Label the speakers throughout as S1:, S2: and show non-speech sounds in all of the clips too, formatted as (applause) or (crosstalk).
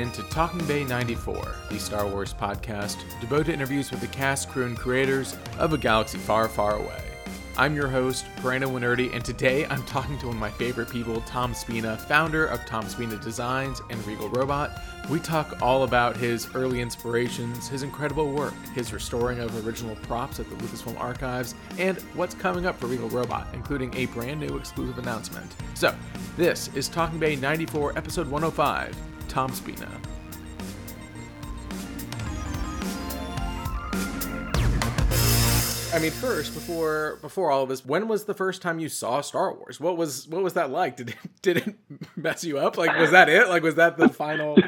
S1: in to Talking Bay 94, the Star Wars podcast devoted to interviews with the cast, crew, and creators of a galaxy far, far away. I'm your host, Brandon Wainerdi, and today I'm talking to one of my favorite people, Tom Spina, founder of Tom Spina Designs and Regal Robot. We talk all about his early inspirations, his incredible work, his restoring of original props at the Lucasfilm Archives, and what's coming up for Regal Robot, including a brand new exclusive announcement. So, this is Talking Bay 94, episode 105 Tom Spina. I mean, first before before all of this, when was the first time you saw Star Wars? What was what was that like? Did it, did it (laughs) mess you up? Like, was that it? Like, was that the final? (laughs)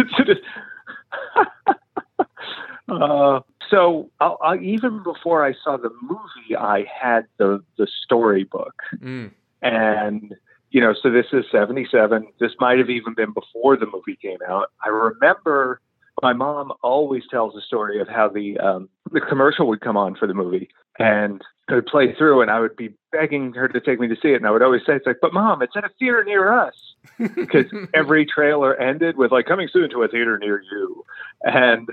S2: uh, so I'll, I'll, even before I saw the movie, I had the the storybook, mm. and you know, so this is seventy seven. This might have even been before the movie came out. I remember my mom always tells the story of how the um, the commercial would come on for the movie, and it would play through, and I would be begging her to take me to see it, and I would always say, "It's like, but mom, it's at a theater near us," because (laughs) every trailer ended with like "coming soon to a theater near you," and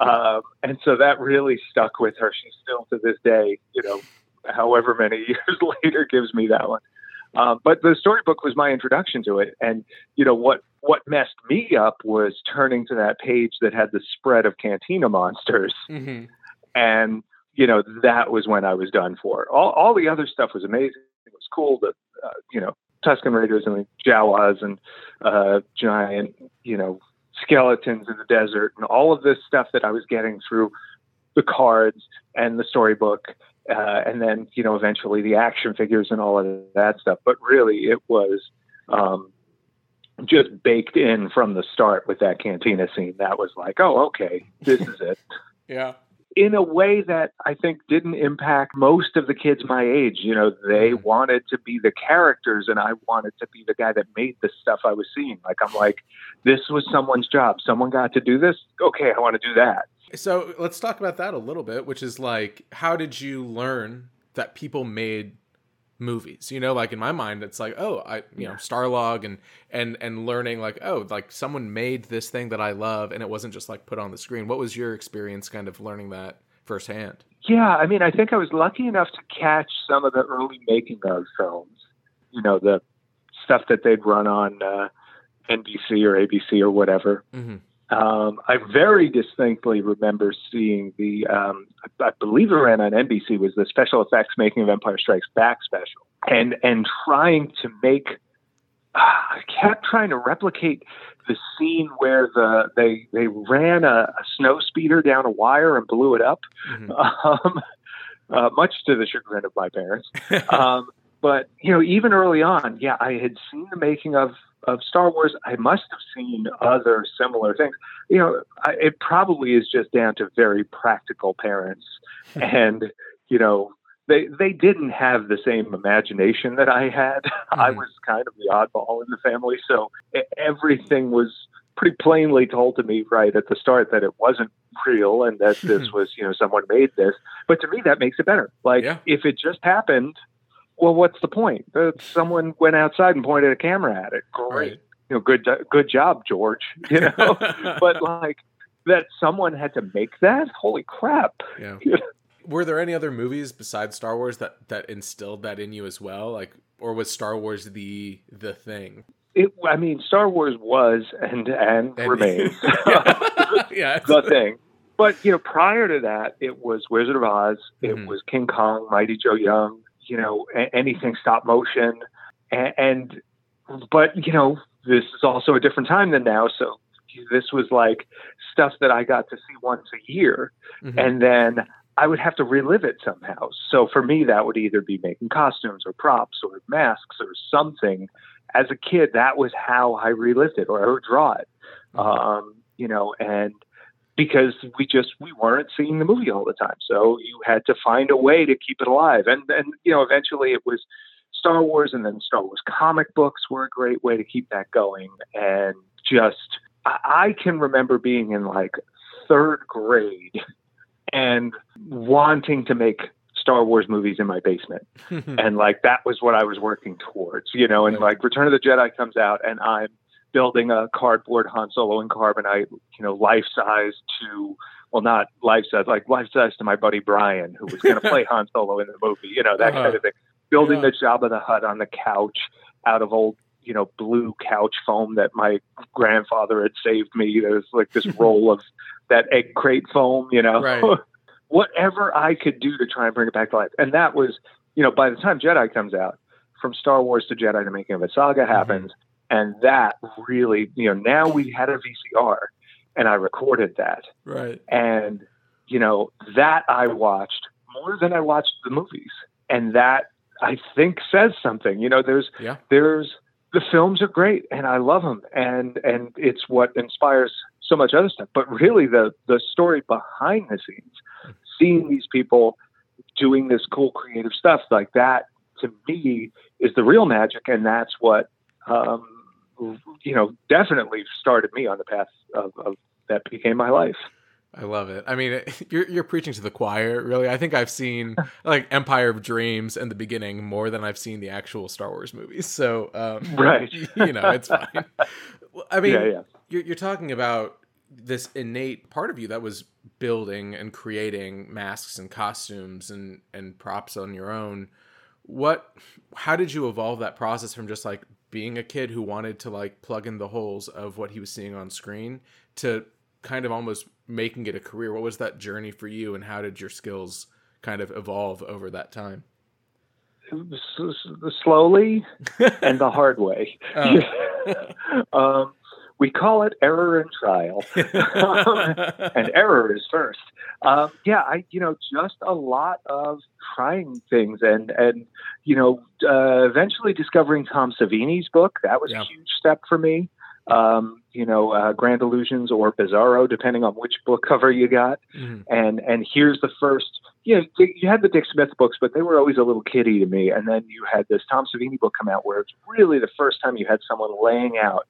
S2: um, (laughs) and so that really stuck with her. She still to this day, you know, however many (laughs) years later, gives me that one. Um, but the storybook was my introduction to it, and you know what what messed me up was turning to that page that had the spread of Cantina monsters, mm-hmm. and you know that was when I was done for. All all the other stuff was amazing. It was cool. The uh, you know Tusken Raiders and the Jawas and uh, giant you know skeletons in the desert and all of this stuff that I was getting through the cards and the storybook uh, and then you know eventually the action figures and all of that stuff. But really, it was um, just baked in from the start with that cantina scene. That was like, oh, okay, this is it. (laughs)
S1: yeah.
S2: In a way that I think didn't impact most of the kids my age. You know, they mm-hmm. wanted to be the characters, and I wanted to be the guy that made the stuff I was seeing. Like, I'm like, this was someone's job. Someone got to do this. Okay, I want to do that.
S1: So let's talk about that a little bit, which is like, how did you learn that people made movies? You know, like in my mind, it's like, oh, I, you yeah. know, Starlog and and and learning like, oh, like someone made this thing that I love, and it wasn't just like put on the screen. What was your experience, kind of learning that firsthand?
S2: Yeah, I mean, I think I was lucky enough to catch some of the early making of films. You know, the stuff that they'd run on uh, NBC or ABC or whatever. Mm-hmm. Um, I very distinctly remember seeing the, um, I, believe it ran on NBC, was the special effects making of Empire Strikes Back special, and and trying to make, uh, I kept trying to replicate the scene where the they they ran a, a snow speeder down a wire and blew it up, mm-hmm. (laughs) um, uh, much to the chagrin of my parents. (laughs) um, but you know, even early on, yeah, I had seen the making of of Star Wars, I must have seen other similar things. You know, I, it probably is just down to very practical parents, (laughs) and you know, they they didn't have the same imagination that I had. (laughs) Mm-hmm. I was kind of the oddball in the family, so everything was pretty plainly told to me right at the start that it wasn't real and that this (laughs) was you know someone made this. But to me, that makes it better. Like yeah. if it just happened well, what's the point? Someone went outside and pointed a camera at it. Great, right. you know, good, good job, George. (laughs) You know, (laughs) but like that someone had to make that. Holy crap!
S1: Yeah. (laughs) Were there any other movies besides Star Wars that that instilled that in you as well? Like, or was Star Wars the the thing?
S2: It, I mean, Star Wars was and and, and remains
S1: yeah, yeah
S2: the thing. But you know, prior to that, it was Wizard of Oz. It mm-hmm. was King Kong, Mighty Joe Young you know, anything stop motion. And, and, but, you know, this is also a different time than now. So this was like stuff that I got to see once a year. Mm-hmm. And then I would have to relive it somehow. So for me, that would either be making costumes or props or masks or something. As a kid, that was how I relived it, or I would draw it. Mm-hmm. Um, you know, and because we just we weren't seeing the movie all the time. So you had to find a way to keep it alive. And and you know, eventually it was Star Wars and then Star Wars comic books were a great way to keep that going. And just I can remember being in like third grade and wanting to make Star Wars movies in my basement. (laughs) and like that was what I was working towards, you know, and like Return of the Jedi comes out and I'm building a cardboard Han Solo in carbonite, you know, life size to well, not life size, like life size to my buddy Brian, who was going (laughs) to play Han Solo in the movie, you know, that uh-huh. kind of thing. Building yeah. the Jabba the Hutt on the couch out of old, you know, blue couch foam that my grandfather had saved me. There's like this (laughs) roll of that egg crate foam, you know.
S1: Right. (laughs)
S2: Whatever I could do to try and bring it back to life. And that was, you know, by the time Jedi comes out, from Star Wars to Jedi, the making of a saga happens. Mm-hmm. And that really, you know, now we had a VCR and I recorded that.
S1: Right.
S2: And, you know, that I watched more than I watched the movies. And that I think says something. You know, there's,
S1: yeah.
S2: there's, the films are great and I love them. And, and it's what inspires so much other stuff. But really, the, the story behind the scenes, seeing these people doing this cool creative stuff like that to me is the real magic. And that's what, um, you know, definitely started me on the path of, of that became my life.
S1: I love it. I mean, (laughs) you're you're preaching to the choir, really. I think I've seen (laughs) like Empire of Dreams and the beginning more than I've seen the actual Star Wars movies. So, um, (laughs)
S2: right,
S1: you know, it's fine. I mean, yeah, yeah. You're, you're talking about this innate part of you that was building and creating masks and costumes and and props on your own. What? How did you evolve that process from just like being a kid who wanted to like plug in the holes of what he was seeing on screen to kind of almost making it a career. What was that journey for you and how did your skills kind of evolve over that time?
S2: Slowly (laughs) and the hard way. Oh. (laughs) um, we call it error and trial (laughs) (laughs) and error is first um, yeah i you know just a lot of trying things and and you know uh, eventually discovering tom savini's book that was yeah. a huge step for me um, you know, uh, Grand Illusions or Bizarro, depending on which book cover you got. Mm-hmm. And and here's the first. You know, you had the Dick Smith books, but they were always a little kiddie to me. And then you had this Tom Savini book come out, where it's really the first time you had someone laying out.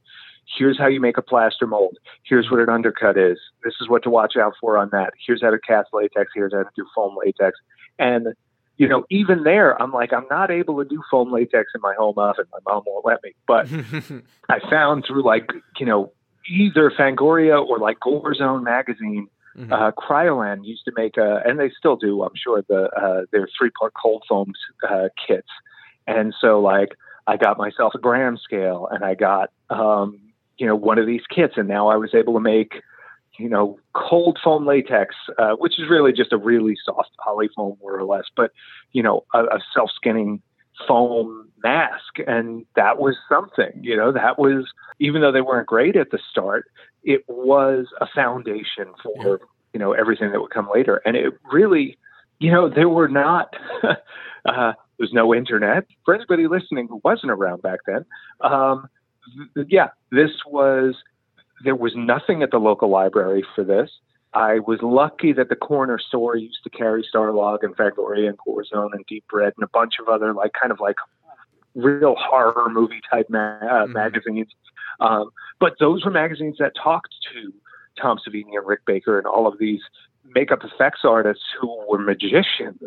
S2: Here's how you make a plaster mold. Here's what an undercut is. This is what to watch out for on that. Here's how to cast latex. Here's how to do foam latex. And you know, even there, I'm like, I'm not able to do foam latex in my home office. My mom won't let me. But (laughs) I found through like, you know, either Fangoria or like Gore Zone magazine, mm-hmm. uh, used to make a, and they still do, I'm sure, the uh, their three part cold foam uh, kits. And so, like, I got myself a gram scale and I got, um, you know, one of these kits. And now I was able to make you know, cold foam latex, uh, which is really just a really soft polyfoam more or less, but, you know, a, a self skinning foam mask. And that was something, you know, that was, even though they weren't great at the start, it was a foundation for, yeah. you know, everything that would come later. And it really, you know, there were not, (laughs) uh, there's no internet. For anybody listening who wasn't around back then, um, th- yeah, this was there was nothing at the local library for this. I was lucky that the corner store used to carry Starlog and Fangoria and Gore Zone and Deep Red and a bunch of other like kind of like real horror movie type ma- uh, mm-hmm. magazines. Um, but those were magazines that talked to Tom Savini and Rick Baker and all of these makeup effects artists who were magicians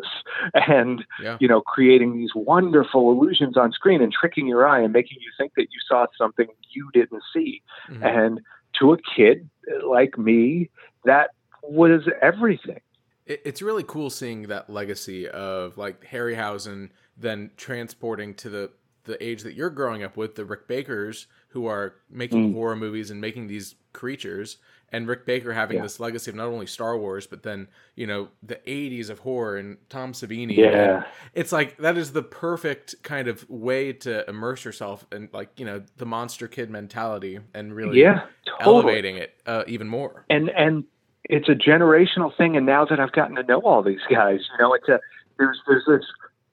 S2: and yeah. you know creating these wonderful illusions on screen and tricking your eye and making you think that you saw something you didn't see mm-hmm. and to a kid like me, that was everything.
S1: It's really cool seeing that legacy of like Harryhausen then transporting to the the age that you're growing up with, the Rick Bakers who are making mm. horror movies and making these creatures, and Rick Baker having yeah. this legacy of not only Star Wars but then you know the '80s of horror and Tom Savini.
S2: Yeah,
S1: it's like that is the perfect kind of way to immerse yourself and like you know the monster kid mentality and really
S2: yeah,
S1: totally. elevating it uh, even more.
S2: And and it's a generational thing. And now that I've gotten to know all these guys, you know, it's a there's there's this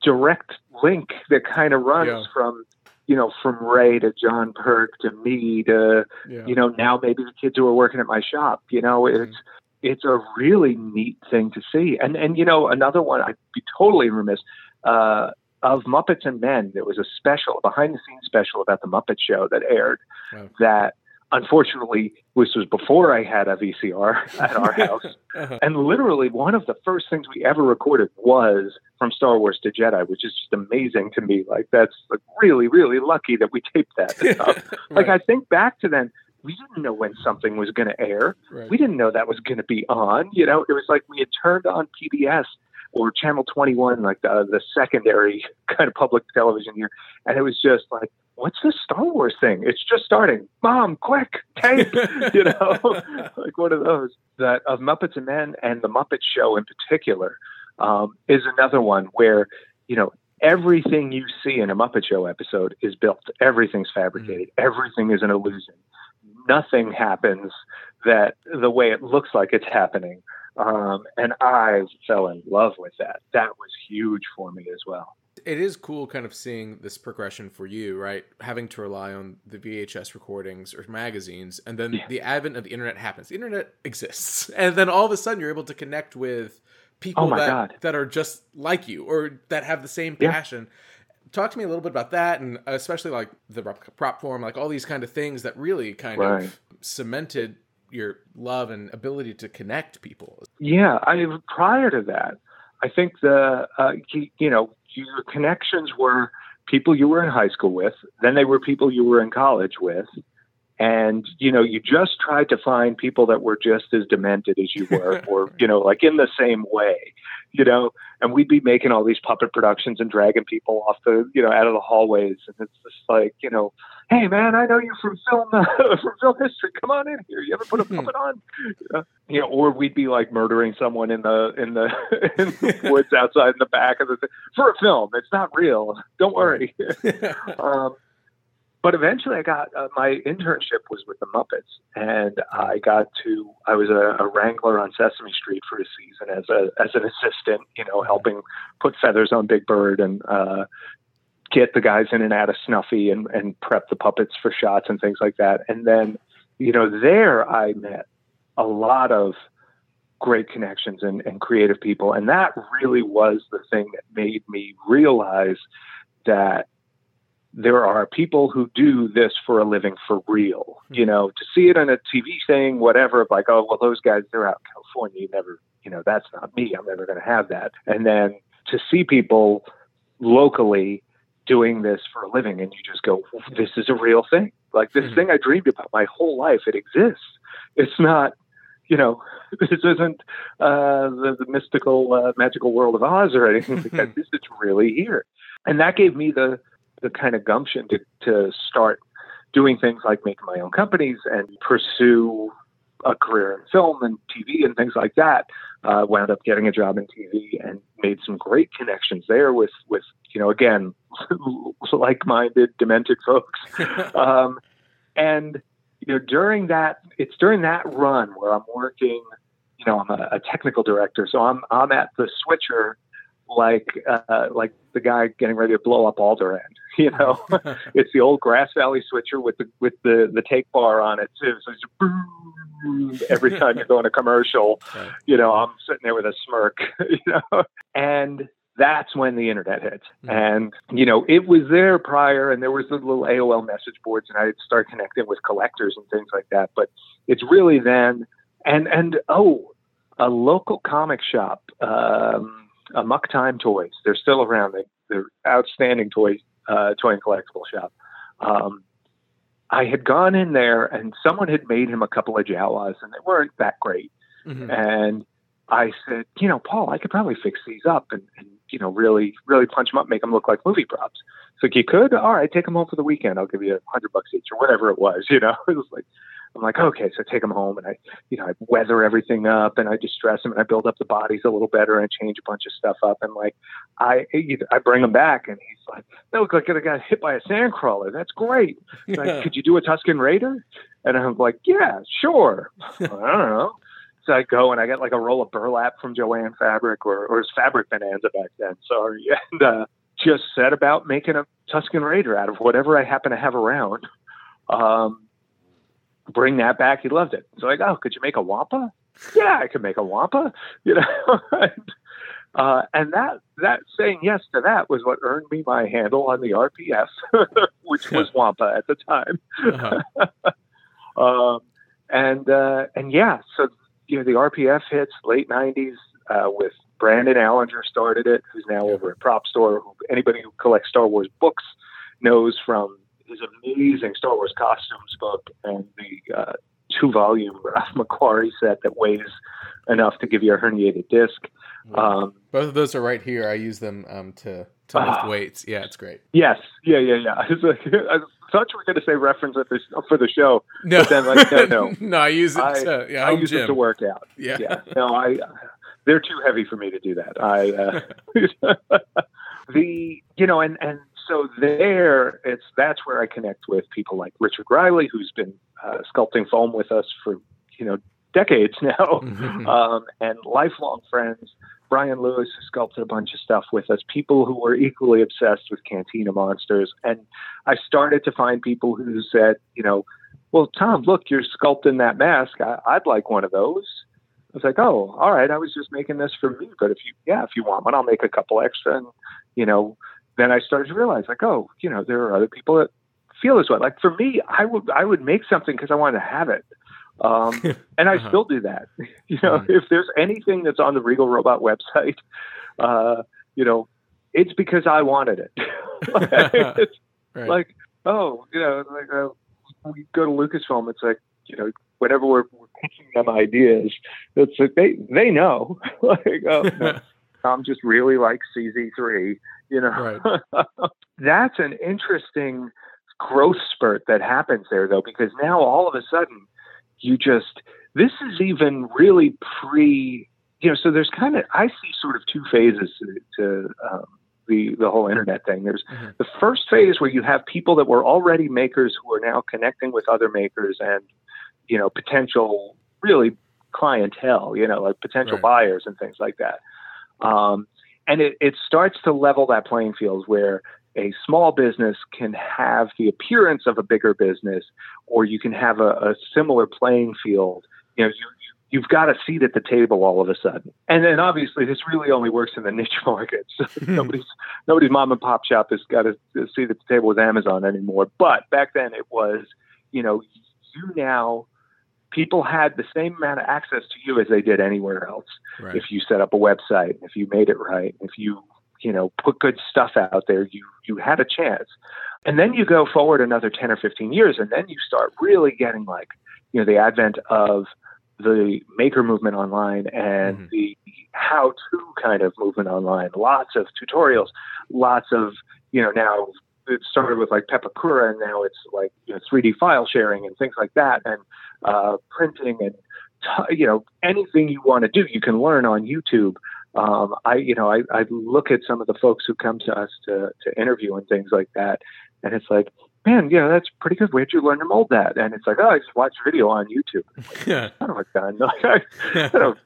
S2: direct link that kind of runs yeah. from you know, from Ray to John Perk to me to, yeah. you know, now maybe the kids who are working at my shop, you know, mm-hmm. it's, it's a really neat thing to see. And, and, you know, another one, I'd be totally remiss, uh, of Muppets and Men, there was a special, behind the scenes special about the Muppet Show that aired wow. that unfortunately, this was before I had a VCR at our (laughs) house. uh-huh. And literally, one of the first things we ever recorded was from Star Wars to Jedi, which is just amazing to me. Like, that's like, really, really lucky that we taped that (laughs) right. Like, I think back to then, we didn't know when something was going to air. Right. We didn't know that was going to be on. You know, it was like we had turned on PBS or Channel 21, like the, the secondary (laughs) kind of public television here. And it was just like, what's this Star Wars thing? It's just starting. Mom, quick, tape, (laughs) (laughs) you know, like one of those. That of Muppets and Men and the Muppet Show in particular um, is another one where, you know, everything you see in a Muppet Show episode is built. Everything's fabricated. Mm-hmm. Everything is an illusion. Nothing happens that the way it looks like it's happening. Um, and I fell in love with that. That was huge for me as well
S1: it is cool kind of seeing this progression for you, right? Having to rely on the VHS recordings or magazines, and then yeah. the advent of the internet happens. The internet exists, (laughs) and then all of a sudden you're able to connect with people oh that, that are just like you or that have the same passion. Yeah. Talk to me a little bit about that, and especially like the prop form, like all these kind of things that really kind right. of cemented your love and ability to connect people.
S2: Yeah, I mean, prior to that, I think the uh, you know your connections were people you were in high school with, then they were people you were in college with. And, you know, you just tried to find people that were just as demented as you were, (laughs) or, you know, like in the same way, you know, and we'd be making all these puppet productions and dragging people off the, you know, out of the hallways. And it's just like, you know, hey man, I know you from film uh, (laughs) from film history. Come on in here. You ever put a hmm. puppet on? You know, or we'd be like murdering someone in the in the, (laughs) in the (laughs) woods outside in the back of the thing for a film. It's not real. Don't worry. um, but eventually, I got uh, my internship was with the Muppets, and I got to I was a, a wrangler on Sesame Street for a season as a as an assistant, you know, helping put feathers on Big Bird and uh, get the guys in and out of Snuffy and, and prep the puppets for shots and things like that. And then, you know, there I met a lot of great connections and, and creative people. And that really was the thing that made me realize that there are people who do this for a living for real. Hmm. You know, to see it on a TV thing, whatever, like, oh, well, those guys, they're out in California. You never, you know, that's not me. I'm never going to have that. And then to see people locally doing this for a living and you just go this is a real thing. Like this mm-hmm. thing i dreamed about my whole life it exists. It's not you know (laughs) this isn't uh, the, the, mystical uh, magical world of oz or anything like that. This is really here. And that gave me the the kind of gumption to, to start doing things like making my own companies and pursue a career in film and tv and things like that uh, wound up getting a job in tv and made some great connections there with with you know again (laughs) like-minded, demented folks. (laughs) um, and you know, during that, it's during that run where I'm working. You know, I'm a, a technical director, so I'm I'm at the switcher, like uh, like the guy getting ready to blow up Alderaan. (laughs) You know, (laughs) it's the old Grass Valley switcher with the with the the take bar on it too. So it's boom every (laughs) time you go in a commercial. Right. You know, I'm sitting there with a smirk. You know, and that's when the internet hit. Mm-hmm. And, you know, it was there prior and there was the little AOL message boards and I'd start connecting with collectors and things like that. But it's really then, and, and, oh, a local comic shop, um, Amok Time Toys. They're still around. They, they're outstanding toy, uh, toy and collectible shop. Um, I had gone in there and someone had made him a couple of Jawas and they weren't that great. Mm-hmm. And I said, you know, Paul, I could probably fix these up and, and you know, really, really punch them up, make them look like movie props. So like, you could, all right, take them home for the weekend. I'll give you a hundred bucks each or whatever it was, (laughs) you know, it was like, I'm like, okay, so I take them home and I, you know, I weather everything up and I distress them and I build up the bodies a little better and I change a bunch of stuff up. And like, I, I bring them back and he's like, that looks like I got hit by a sandcrawler. That's great. Yeah. Like, could you do a Tusken Raider? And I'm like, yeah, sure. (laughs) I don't know. So I go and I get like a roll of burlap from Jo-Ann Fabric or, or it was Fabric Bonanza back then. Sorry. (laughs) And uh, just set about making a Tusken Raider out of whatever I happen to have around. Um, bring that back. He loved it. So like, oh, could you make a Wampa? Yeah, I could make a Wampa. (laughs) You know, and, uh, and that that saying yes to that was what earned me my handle on the RPF, (laughs) which was Wampa at the time. Uh-huh. (laughs) um, and uh, and yeah, so you know the RPF hits late '90s uh, with Brandon Alinger started it, who's now over at Prop Store. Anybody who collects Star Wars books knows from his amazing Star Wars costumes book and the uh, two volume (laughs) Ralph McQuarrie set that weighs enough to give you a herniated disc.
S1: Um, Both of those are right here. I use them um, to to lift uh, weights. Yeah, it's great.
S2: Yes, yeah, yeah, yeah. (laughs) I, like, I thought you were going to say reference for the show. No, but then like no, (laughs) no,
S1: no. I use it. I, to, yeah,
S2: I use gym. it to work out. Yeah, yeah. No, I. They're too heavy for me to do that. I. Uh, the you know and and so there it's that's where I connect with people like Richard Riley, who's been uh, sculpting foam with us for you know decades (laughs) now, mm-hmm. um, and lifelong friends. Brian Lewis who sculpted a bunch of stuff with us, people who were equally obsessed with Cantina monsters. And I started to find people who said, you know, well, Tom, look, you're sculpting that mask. I, would like one of those. I was like, oh, all right. I was just making this for me, but if you, yeah, if you want one, I'll make a couple extra. And you know, then I started to realize, like, oh, you know, there are other people that feel this way. Like for me, I would I would make something because I wanted to have it. Um, (laughs) and I uh-huh. still do that. (laughs) you know, mm-hmm. if there's anything that's on the Regal Robot website, (laughs) uh, you know, it's because I wanted it. it's right. like, oh, you know, like uh, we go to Lucasfilm. It's like, you know, whenever we're, we're pitching them ideas, it's like they they know. like, oh, no, Tom just really likes CZ3. You know, right. (laughs) that's an interesting growth spurt that happens there, though, because now all of a sudden you just this is even really pre. You know, so there's kind of I see sort of two phases to, to um, the the whole internet thing. There's mm-hmm. the first phase where you have people that were already makers who are now connecting with other makers and you know potential really clientele, you know, like potential right. buyers and things like that. Um, and it, it starts to level that playing field where a small business can have the appearance of a bigger business, or you can have a, a similar playing field. You know, you, you've got a seat at the table all of a sudden. And then obviously this really only works in the (laughs) niche market. So nobody's nobody's mom and pop shop has got a, a seat at the table with Amazon anymore. But back then it was, you know, you now people had the same amount of access to you as they did anywhere else. Right. If you set up a website, if you made it right, if you you know put good stuff out there, you you had a chance. And then you go forward another ten or fifteen years, and then you start really getting like you know the advent of the maker movement online and mm-hmm. the how to kind of movement online. Lots of tutorials, lots of you know now it started with like Pepakura and now it's like you know, 3D file sharing and things like that, and uh, printing and t- you know anything you want to do, you can learn on YouTube. Um, I you know I, I look at some of the folks who come to us to to interview and things like that, and it's like. Man, yeah, that's pretty good. Where'd you learn to mold that? And it's like, oh, I just watched a video on YouTube. Like, yeah. I don't done. Like, I, I don't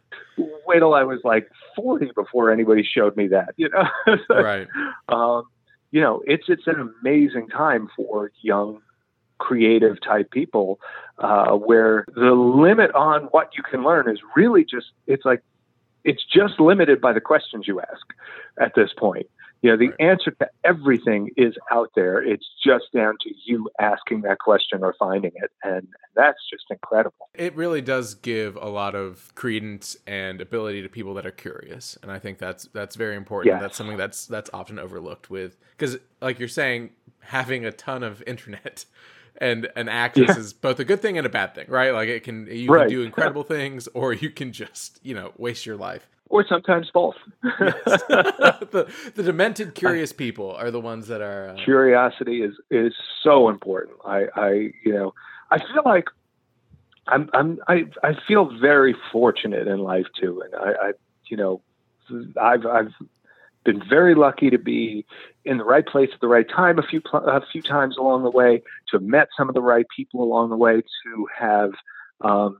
S2: wait till I was like 40 before anybody showed me that, you know? (laughs)
S1: right.
S2: Um, you know, it's it's an amazing time for young, creative type people, uh, where the limit on what you can learn is really just it's like it's just limited by the questions you ask at this point. You know, the right. answer to everything is out there. It's just down to you asking that question or finding it. And that's just incredible.
S1: It really does give a lot of credence and ability to people that are curious. And I think that's that's very important. Yes. That's something that's that's often overlooked with because like you're saying, having a ton of internet (laughs) and an access yeah. is both a good thing and a bad thing, right? Like it can you right. can do incredible things or you can just, you know, waste your life
S2: or sometimes both. (laughs) (laughs)
S1: the, the demented, curious people are the ones that are.
S2: Uh... Curiosity is is so important. I, I, you know, I feel like I'm, I'm, I, I feel very fortunate in life too, and I, I, you know, I've, I've been very lucky to be in the right place at the right time a few, a few times along the way, to have met some of the right people along the way, to have. Um,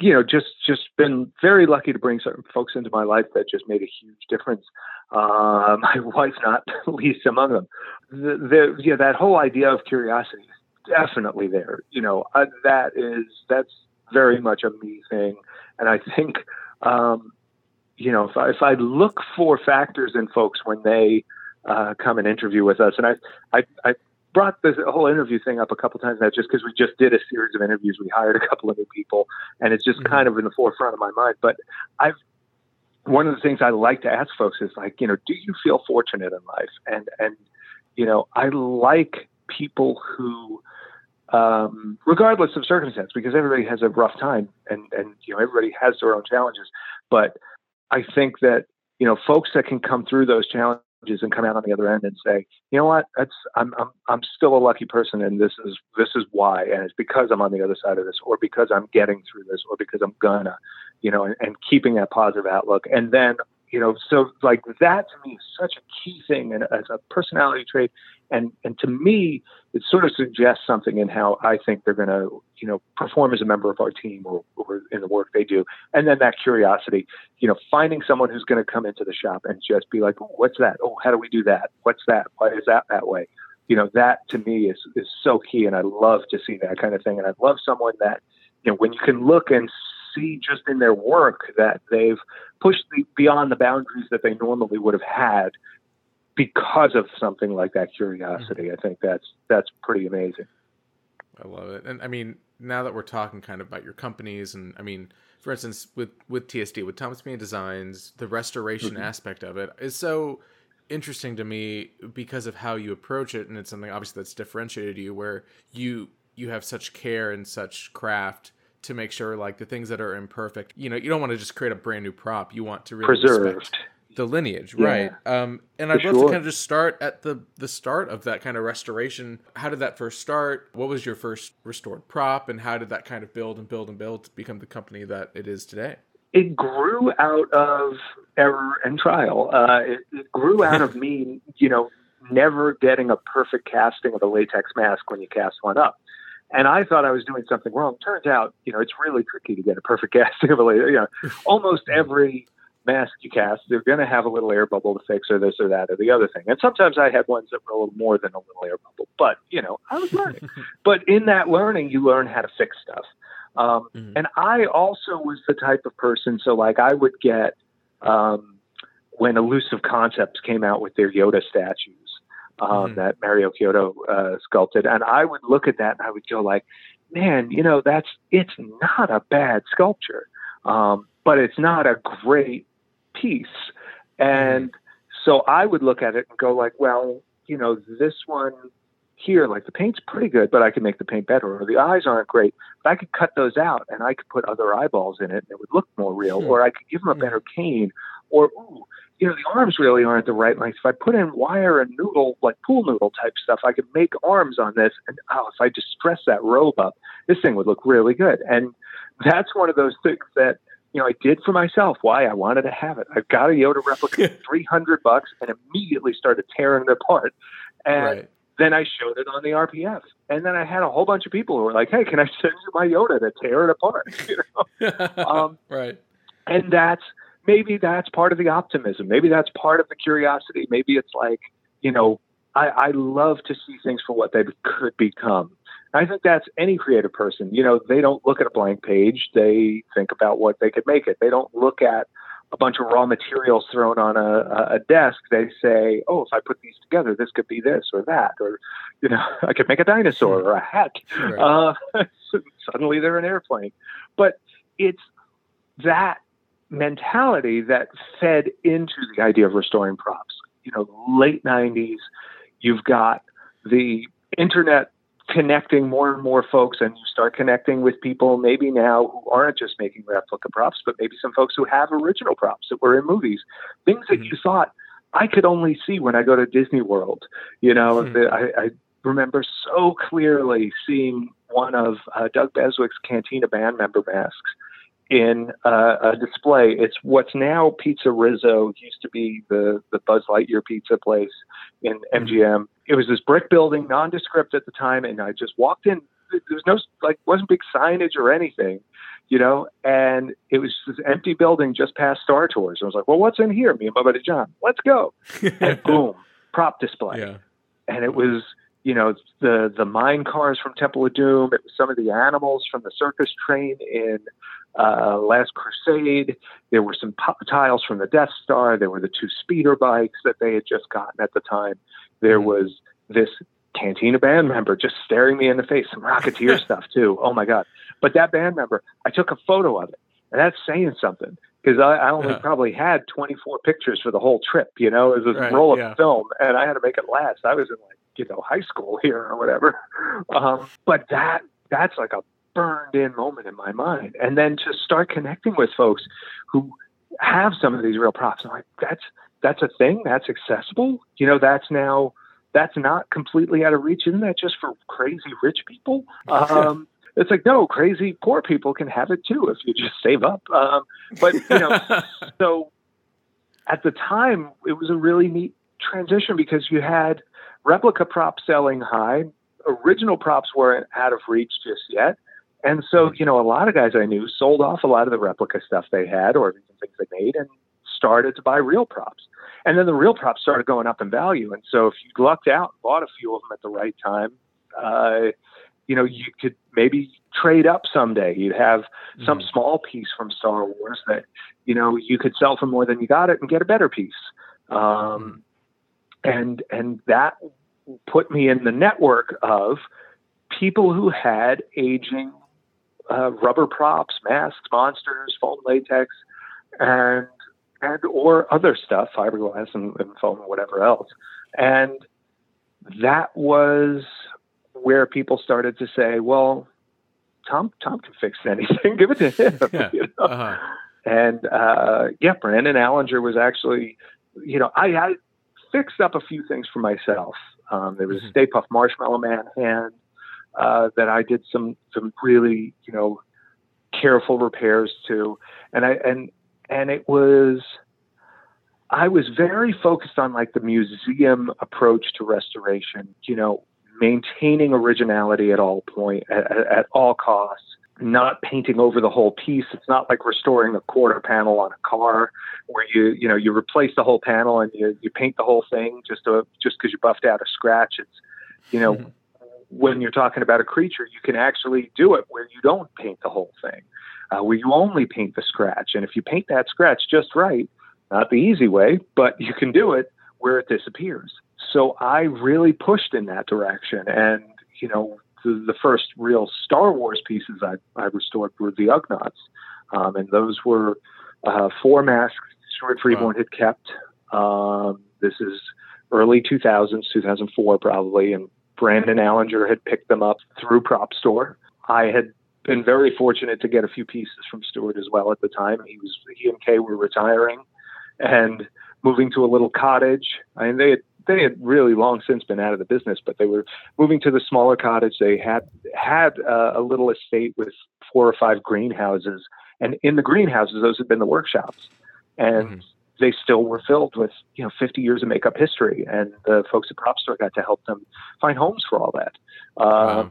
S2: you know, just just been very lucky to bring certain folks into my life that just made a huge difference. Uh, my (laughs) wife, not (laughs) least among them. The, the yeah, that whole idea of curiosity is definitely there. You know, uh, that is that's very much a me thing, and I think, um, you know, if I, if I look for factors in folks when they uh, come and interview with us, and I, I, I brought this whole interview thing up a couple times now just because we just did a series of interviews. We hired a couple of new people, and it's just mm-hmm. kind of in the forefront of my mind. But I've one of the things I like to ask folks is like, you know, do you feel fortunate in life? And and you know, I like people who, um, regardless of circumstance, because everybody has a rough time, and and you know, everybody has their own challenges. But I think that you know, folks that can come through those challenges and come out on the other end and say, you know what, that's I'm I'm I'm still a lucky person, and this is this is why, and it's because I'm on the other side of this, or because I'm getting through this, or because I'm gonna, you know, and, and keeping that positive outlook, and then you know, so like that to me is such a key thing, and as a personality trait, and and to me, it sort of suggests something in how I think they're going to, you know, perform as a member of our team or, or in the work they do, and then that curiosity, you know, finding someone who's going to come into the shop and just be like, oh, what's that? Oh, how do we do that? What's that? Why is that that way? You know, that to me is is so key, and I love to see that kind of thing, and I love someone that, you know, when you can look and see just in their work that they've pushed the, beyond the boundaries that they normally would have had because of something like that curiosity. I think that's that's pretty amazing.
S1: I love it. And I mean, now that we're talking kind of about your companies and I mean, for instance, with with TSD, with Tom Spina Designs, the restoration mm-hmm. aspect of it is so interesting to me because of how you approach it and it's something obviously that's differentiated you where you you have such care and such craft to make sure like the things that are imperfect you know you don't want to just create a brand new prop you want to really
S2: preserved
S1: the lineage, yeah, right? Um, and I'd love sure. to kind of just start at the the start of that kind of restoration. How did that first start? What was your first restored prop, and how did that kind of build and build and build to become the company that it is today?
S2: It grew out of error and trial. Uh, it, it grew out of (laughs) me, you know, never getting a perfect casting of a latex mask when you cast one up. And I thought I was doing something wrong. Turns out, you know, it's really tricky to get a perfect (laughs) casting of a latex. You know, almost every mask you cast, they're going to have a little air bubble to fix or this or that or the other thing. And sometimes I had ones that were a little more than a little air bubble, but you know, I was learning. (laughs) but in that learning, you learn how to fix stuff. Um, mm-hmm. And I also was the type of person, so like I would get um, when Illusive Concepts came out with their Yoda statues um, mm-hmm. that Mario Chiodo uh, sculpted, and I would look at that and I would go like, man, you know, that's it's not a bad sculpture. Um, but it's not a great piece. And so I would look at it and go like, well, you know, this one here, like the paint's pretty good, but I could make the paint better. Or the eyes aren't great, but I could cut those out and I could put other eyeballs in it and it would look more real. Hmm. Or I could give them a better cane. Or, ooh, you know, the arms really aren't the right length. If I put in wire and noodle, like pool noodle type stuff, I could make arms on this. And oh, if I just dress that robe up, this thing would look really good. And that's one of those things that you know, I did for myself. Why? I wanted to have it. I've got a Yoda replica, (laughs) three hundred bucks, and immediately started tearing it apart. And right. then I showed it on the RPF, and then I had a whole bunch of people who were like, "Hey, can I send you my Yoda to tear it apart?" (laughs) You
S1: know, (laughs) um, right?
S2: And that's maybe that's part of the optimism. Maybe that's part of the curiosity. Maybe it's like, you know, I, I love to see things for what they could become. I think that's any creative person. You know, they don't look at a blank page. They think about what they could make it. They don't look at a bunch of raw materials thrown on a, a desk. They say, oh, if I put these together, this could be this or that. Or, you know, (laughs) I could make a dinosaur or a hat. Right. Uh, (laughs) suddenly they're an airplane. But it's that mentality that fed into the idea of restoring props. You know, late 90s, you've got the internet connecting more and more folks and you start connecting with people maybe now who aren't just making replica props but maybe some folks who have original props that were in movies things that mm-hmm. you thought i could only see when i go to disney world you know mm-hmm. I, I, remember so clearly seeing one of uh, doug beswick's cantina band member masks in uh, a display. It's what's now PizzeRizzo. It used to be the the Buzz Lightyear pizza place in MGM. It was this brick building, nondescript at the time, and I just walked in. There was no like wasn't big signage or anything, you know, and it was this empty building just past Star Tours. I was like, well, what's in here? Me and my buddy John, let's go. (laughs) and boom, prop display. Yeah. And it was you know the the mine cars from Temple of Doom. It was some of the animals from the circus train in uh, Last Crusade. There were some tiles from the Death Star. There were the two speeder bikes that they had just gotten at the time. There mm-hmm. was this Cantina band member just staring me in the face, some Rocketeer (laughs) stuff too. Oh my God. But that band member, I took a photo of it. And that's saying something because I, I, only yeah. probably had 24 pictures for the whole trip. You know, it was a right, roll of yeah. film, and I had to make it last. I was in like you know high school here or whatever. (laughs) Um, but that that's like a burned in moment in my mind, and then to start connecting with folks who have some of these real props. I'm like, that's that's a thing. That's accessible. You know, that's now that's not completely out of reach. Isn't that just for crazy rich people? Um, (laughs) it's like no, crazy poor people can have it too if you just save up. Um, but you know, (laughs) so at the time it was a really neat transition because you had replica props selling high, original props weren't out of reach just yet. And so, you know, a lot of guys I knew sold off a lot of the replica stuff they had or things they made and started to buy real props. And then the real props started going up in value. And so if you lucked out and bought a few of them at the right time, uh, you know, you could maybe trade up someday. You'd have mm-hmm. some small piece from Star Wars that, you know, you could sell for more than you got it and get a better piece. Um, mm-hmm. and and that put me in the network of people who had aging uh, rubber props, masks, monsters, foam latex, and and or other stuff, fiberglass and, and foam, whatever else. And that was where people started to say, "Well, Tom, Tom can fix anything. (laughs) Give it to him." (laughs) Yeah. You know? uh-huh. And uh, yeah, Brandon Alinger was actually, you know, I, I fixed up a few things for myself. Um, there was mm-hmm. a Stay Puft Marshmallow Man hand uh, that I did some some really, you know, careful repairs to, and I and and it was I was very focused on like the museum approach to restoration, you know, maintaining originality at all point at, at, all costs, not painting over the whole piece. It's not like restoring a quarter panel on a car where you you know you replace the whole panel and you you paint the whole thing just to just because you buffed out a scratch. It's you know. When you're talking about a creature, you can actually do it where you don't paint the whole thing, uh, where you only paint the scratch. And if you paint that scratch just right, not the easy way, but (laughs) you can do it where it disappears. So I really pushed in that direction. And, you know, the, the first real Star Wars pieces I, I restored were the Ugnaughts. Um, and those were uh, four masks Stuart Freeborn wow. had kept. Um, this is early 2000s, 2004 probably. And Brandon Alinger had picked them up through Prop Store. I had been very fortunate to get a few pieces from Stuart as well at the time. He was he and Kay were retiring and moving to a little cottage. I mean, they had, they had really long since been out of the business, but they were moving to the smaller cottage. They had had uh, a little estate with four or five greenhouses, and in the greenhouses, those had been the workshops, and mm-hmm. They still were filled with you know 50 years of makeup history. And the folks at Prop Store got to help them find homes for all that. Uh, wow.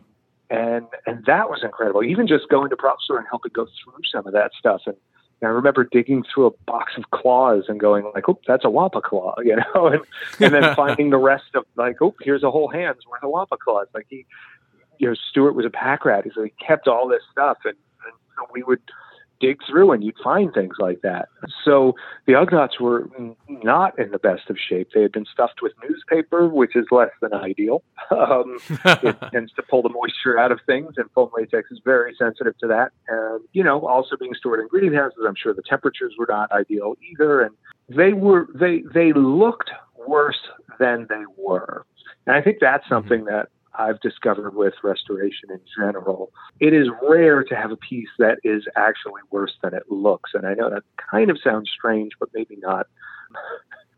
S2: And and that was incredible. Even just going to Prop Store and helping go through some of that stuff and and I remember digging through a box of claws and going like, "Oh, that's a wampa claw," (laughs) you know, and, and then (laughs) finding the rest of like, "Oh, here's a whole hand's worth of wampa claws." Like he, you know, Stuart was a pack rat, he so he kept all this stuff, and, and so we would dig through and you'd find things like that. So the Ugnaughts were not in the best of shape. They had been stuffed with newspaper, which is less than ideal. Um, (laughs) it tends to pull the moisture out of things, and foam latex is very sensitive to that. And, you know, also being stored in greenhouses, I'm sure the temperatures were not ideal either. And they were, they, they looked worse than they were. And I think that's mm-hmm. something that I've discovered with restoration in general. It is rare to have a piece that is actually worse than it looks. And I know that kind of sounds strange, but maybe not.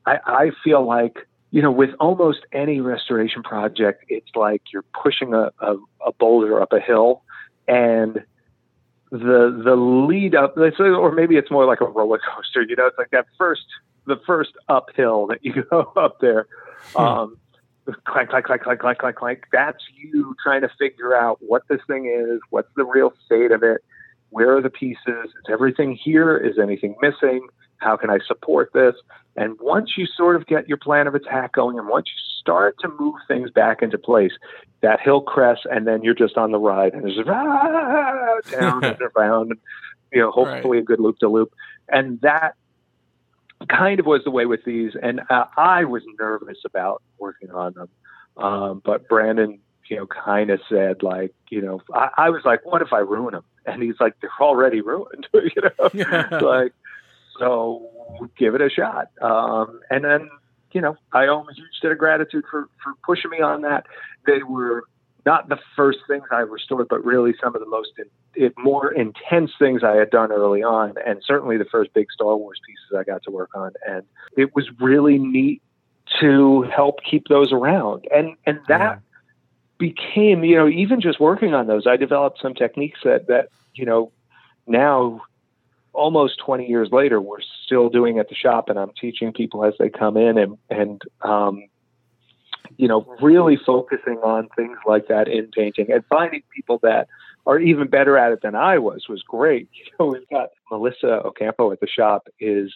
S2: I, I feel like, you know, with almost any restoration project, it's like you're pushing a, a, a boulder up a hill and the the lead up or maybe it's more like a roller coaster you know it's like that first the first uphill that you (laughs) go up there hmm. um, clank, clank, clank, clank, clank, clank, clank. That's you trying to figure out what this thing is, what's the real state of it, where are the pieces, is everything here, is anything missing, how can I support this? And once you sort of get your plan of attack going, and once you start to move things back into place, that hill crests, and then you're just on the ride, and there's ah, down and (laughs) around, and, you know, hopefully right. a good loop to loop, and that kind of was the way with these, and uh, I was nervous about working on them. Um, but Brandon, you know, kind of said like, you know, I, I was like, what if I ruin them? (laughs) And he's like, they're already ruined, (laughs) you know, (laughs) like, so give it a shot. Um, and then, you know, I owe him a huge debt of gratitude for, for pushing me on that. They were not the first things I restored, but really some of the most in, more intense things I had done early on, and certainly the first big Star Wars pieces I got to work on. And it was really neat to help keep those around, and and that yeah. became, you know, even just working on those, I developed some techniques that that you know now almost 20 years later we're still doing at the shop and i'm teaching people as they come in and and um, you know, really focusing on things like that in painting and finding people that are even better at it than I was was great. (laughs) You know, we've got Melissa Ocampo at the shop is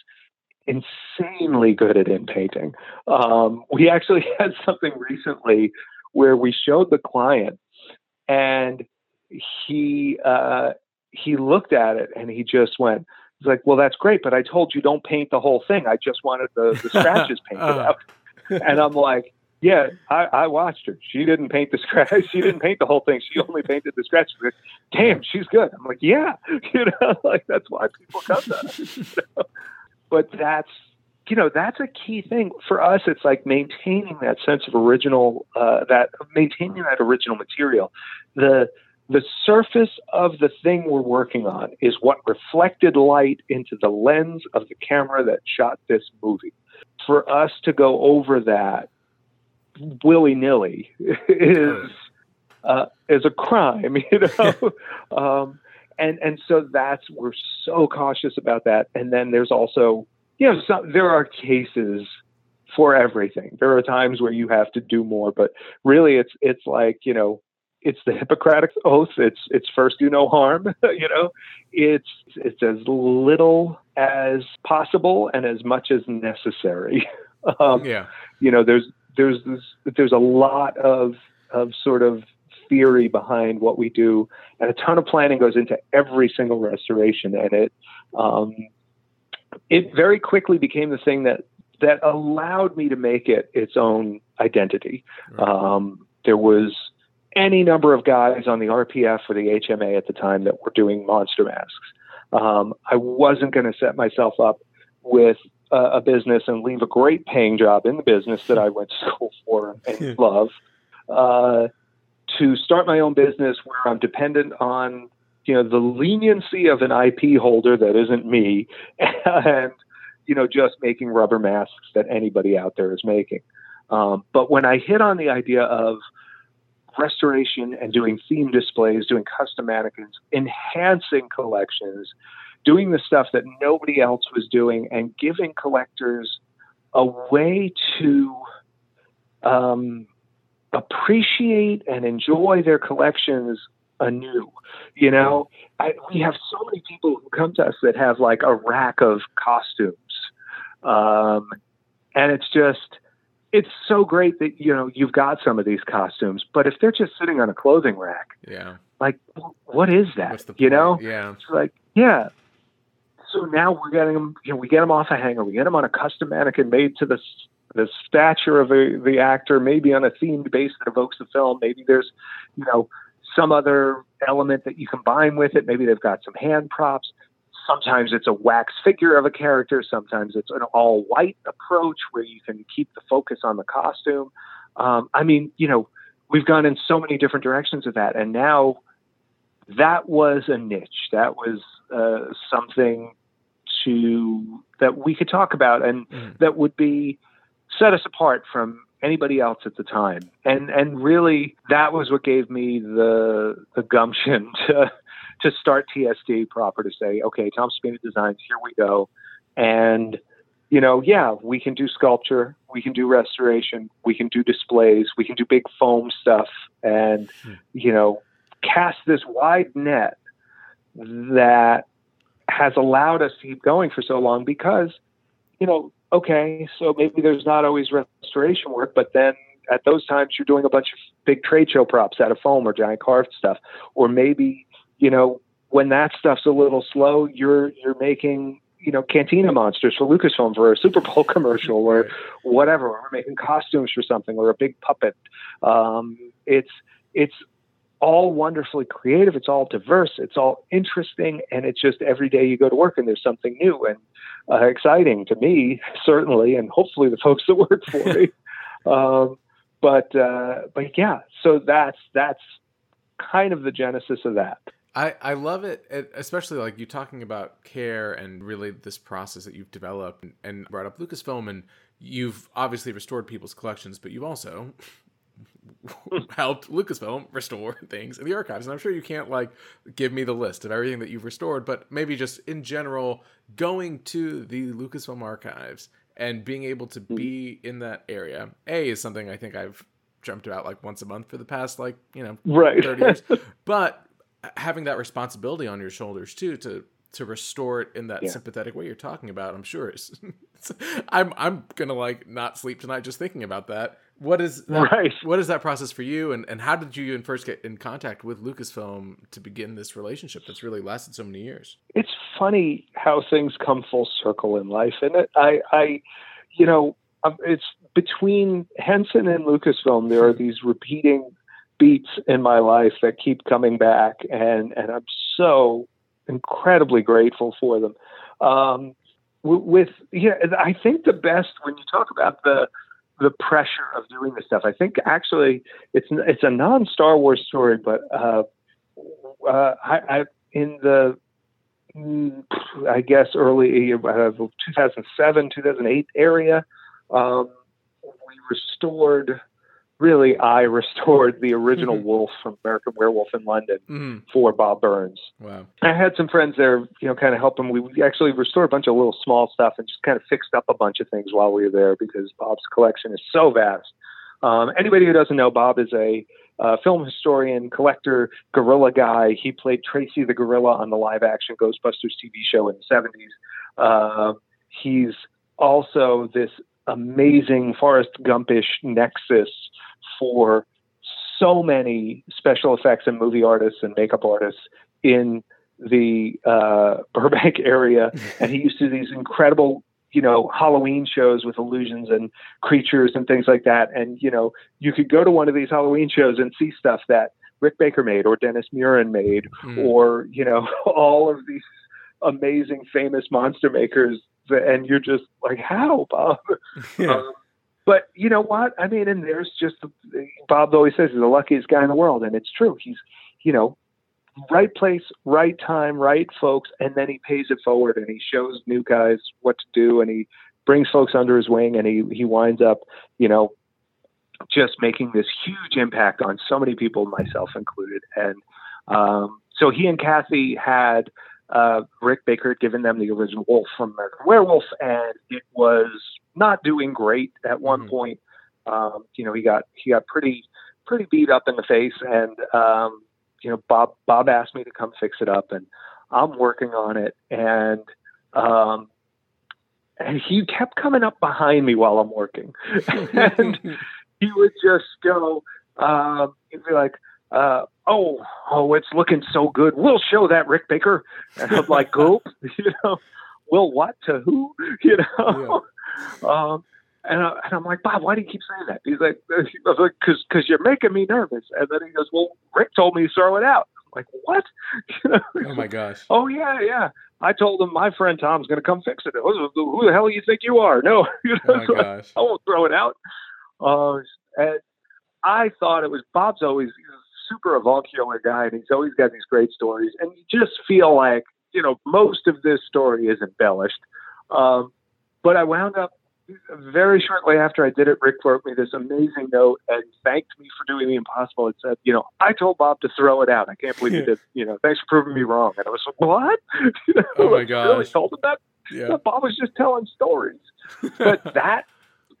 S2: insanely good at in painting. Um, we actually (laughs) had something recently where we showed the client and he uh, he looked at it and he just went, he's like, well, that's great, but I told you don't paint the whole thing. I just wanted the, the (laughs) scratches painted uh. out. And I'm like, yeah, I, I watched her. She didn't paint the scratch. She didn't paint the whole thing. She only painted the scratch. Like, Damn, she's good. I'm like, yeah, (laughs) you know, like that's why people come to us. But that's, you know, that's a key thing for us. It's like maintaining that sense of original, uh, that maintaining that original material. The the surface of the thing we're working on is what reflected light into the lens of the camera that shot this movie. For us to go over that willy nilly (laughs) is uh, is a crime, (laughs) you know. (laughs) um, and and so that's we're so cautious about that. And then there's also you know some, there are cases for everything. There are times where you have to do more, but really it's it's like you know it's the Hippocratic oath. It's it's first do no harm. (laughs) you know, it's it's as little as possible and as much as necessary. (laughs) um, yeah. You know, there's there's this, there's a lot of of sort of theory behind what we do, and a ton of planning goes into every single restoration, and it um, it very quickly became the thing that that allowed me to make it its own identity. Right. Um, there was any number of guys on the RPF or the HMA at the time that were doing monster masks. Um, I wasn't going to set myself up with uh, a business and leave a great paying job in the business that I went to school for and (laughs) love uh, to start my own business where I'm dependent on you know the leniency of an IP holder that isn't me (laughs) and you know just making rubber masks that anybody out there is making. Um, but when I hit on the idea of restoration and doing theme displays, doing custom mannequins, enhancing collections, doing the stuff that nobody else was doing and giving collectors a way to um, appreciate and enjoy their collections anew. You know, I, we have so many people who come to us that have like a rack of costumes. Um, and it's just, it's so great that, you know, you've got some of these costumes, but if they're just sitting on a clothing rack,
S1: yeah,
S2: like, what is that? you know,
S1: yeah,
S2: it's like, yeah, so now we're getting them, you know, we get them off a hanger, we get them on a custom mannequin made to the the stature of the, the actor, maybe on a themed base that evokes the film. Maybe there's, you know, some other element that you combine with it. Maybe they've got some hand props. Sometimes it's a wax figure of a character. Sometimes it's an all white approach where you can keep the focus on the costume. Um, I mean, you know, we've gone in so many different directions with that. And now that was a niche. That was uh, something to that we could talk about and mm. that would be set us apart from anybody else at the time. And and really that was what gave me the the gumption (laughs) to to start TSD proper to say, okay, Tom Spina Designs, here we go. And you know, yeah, we can do sculpture, we can do restoration, we can do displays, we can do big foam stuff and mm. you know, cast this wide net that has allowed us to keep going for so long because, you know, okay, so maybe there's not always restoration work, but then at those times you're doing a bunch of big trade show props out of foam or giant carved stuff, or maybe you know when that stuff's a little slow, you're you're making you know, Cantina monsters for Lucasfilm for a Super Bowl (laughs) commercial or whatever. Or making costumes for something or a big puppet. Um, it's it's all wonderfully creative. It's all diverse. It's all interesting, and it's just every day you go to work and there's something new and uh, exciting to me, certainly, and hopefully the (laughs) folks that work for me. (laughs) um, but uh, but yeah, so that's that's kind of the genesis of that.
S1: I, I love it, especially like you talking about care and really this process that you've developed and brought up Lucasfilm, and you've obviously restored people's collections, but you've also (laughs) helped Lucasfilm restore (laughs) things in the archives. And I'm sure you can't like give me the list of everything that you've restored, but maybe just in general, going to the Lucasfilm archives and being able to hmm. be in that area, A, is something I think I've jumped about like once a month for the past like, you know,
S2: right.
S1: 30 years. (laughs) but having that responsibility on your shoulders too to to restore it in that yeah. sympathetic way you're talking about i'm sure it's, it's, i'm i'm gonna like not sleep tonight just thinking about that what is (laughs) that, right. what is that process for you and and how did you even first get in contact with lucasfilm to begin this relationship that's really lasted so many years
S2: it's funny how things come full circle in life and it i i you know um, it's between henson and lucasfilm there are these repeating beats in my life that keep coming back, and and I'm so incredibly grateful for them. Um, with yeah, I think the best when you talk about the the pressure of doing this stuff. I think actually it's it's a non Star Wars story, but uh, uh, I, I in the mm, I guess early uh, 2007 2008 area, um, we restored really I restored the original mm-hmm. Wolf from American Werewolf in London mm-hmm. for Bob Burns.
S1: Wow.
S2: I had some friends there, you know, kind of help him. We actually restored a bunch of little small stuff and just kind of fixed up a bunch of things while we were there because Bob's collection is so vast. Um, anybody who doesn't know, Bob is a uh, film historian, collector, gorilla guy. He played Tracy the gorilla on the live action Ghostbusters TV show in the 70s. Uh, he's also this amazing Forrest Gumpish nexus for so many special effects and movie artists and makeup artists in the uh, (laughs) Burbank area, and he used to do these incredible, you know, Halloween shows with illusions and creatures and things like that. And you know, you could go to one of these Halloween shows and see stuff that Rick Baker made, or Dennis Muren made, mm. or you know, (laughs) all of these amazing, famous monster makers. And you're just like, how, Bob? Yeah. Um, but you know what? I mean, and there's just Bob always says he's the luckiest guy in the world, and it's true. He's, you know, right place, right time, right folks, and then he pays it forward and he shows new guys what to do, and he brings folks under his wing, and he he winds up, you know, just making this huge impact on so many people, myself included, and um, so he and Kathy had. Uh, Rick Baker had given them the original Wolf from American Werewolf, and it was not doing great at one mm-hmm. point. Um, you know, he got he got pretty pretty beat up in the face, and um, you know, Bob Bob asked me to come fix it up, and I'm working on it, and um, and he kept coming up behind me while I'm working, (laughs) and he would just go, um, he'd be like, uh, "Oh, oh, it's looking so good. We'll show that Rick Baker," and I'm like, "Go, (laughs) you know." Will what to who? (laughs) You know, (laughs) um, and, I, and I'm like, Bob, why do you keep saying that? He's like, I was like, because because you're making me nervous. And then he goes, Well, Rick told me to throw it out. I'm like, what? (laughs)
S1: oh my gosh.
S2: Oh yeah, yeah. I told him my friend Tom's going to come fix it. Who, who the hell do you think you are? No, you know,
S1: oh my so gosh.
S2: I, I won't throw it out. Uh, and I thought it was Bob's always super avuncular guy, and he's always got these great stories. And you just feel like you know most of this story is embellished. Um, but I wound up very shortly after I did it, Rick wrote me this amazing note and thanked me for doing the impossible. It said, you know, I told Bob to throw it out. I can't believe you (laughs) did. You know, thanks for proving me wrong. And I was like, what? (laughs)
S1: you know, oh my god!
S2: Really told him that? Yeah. Bob was just telling stories. (laughs) but that,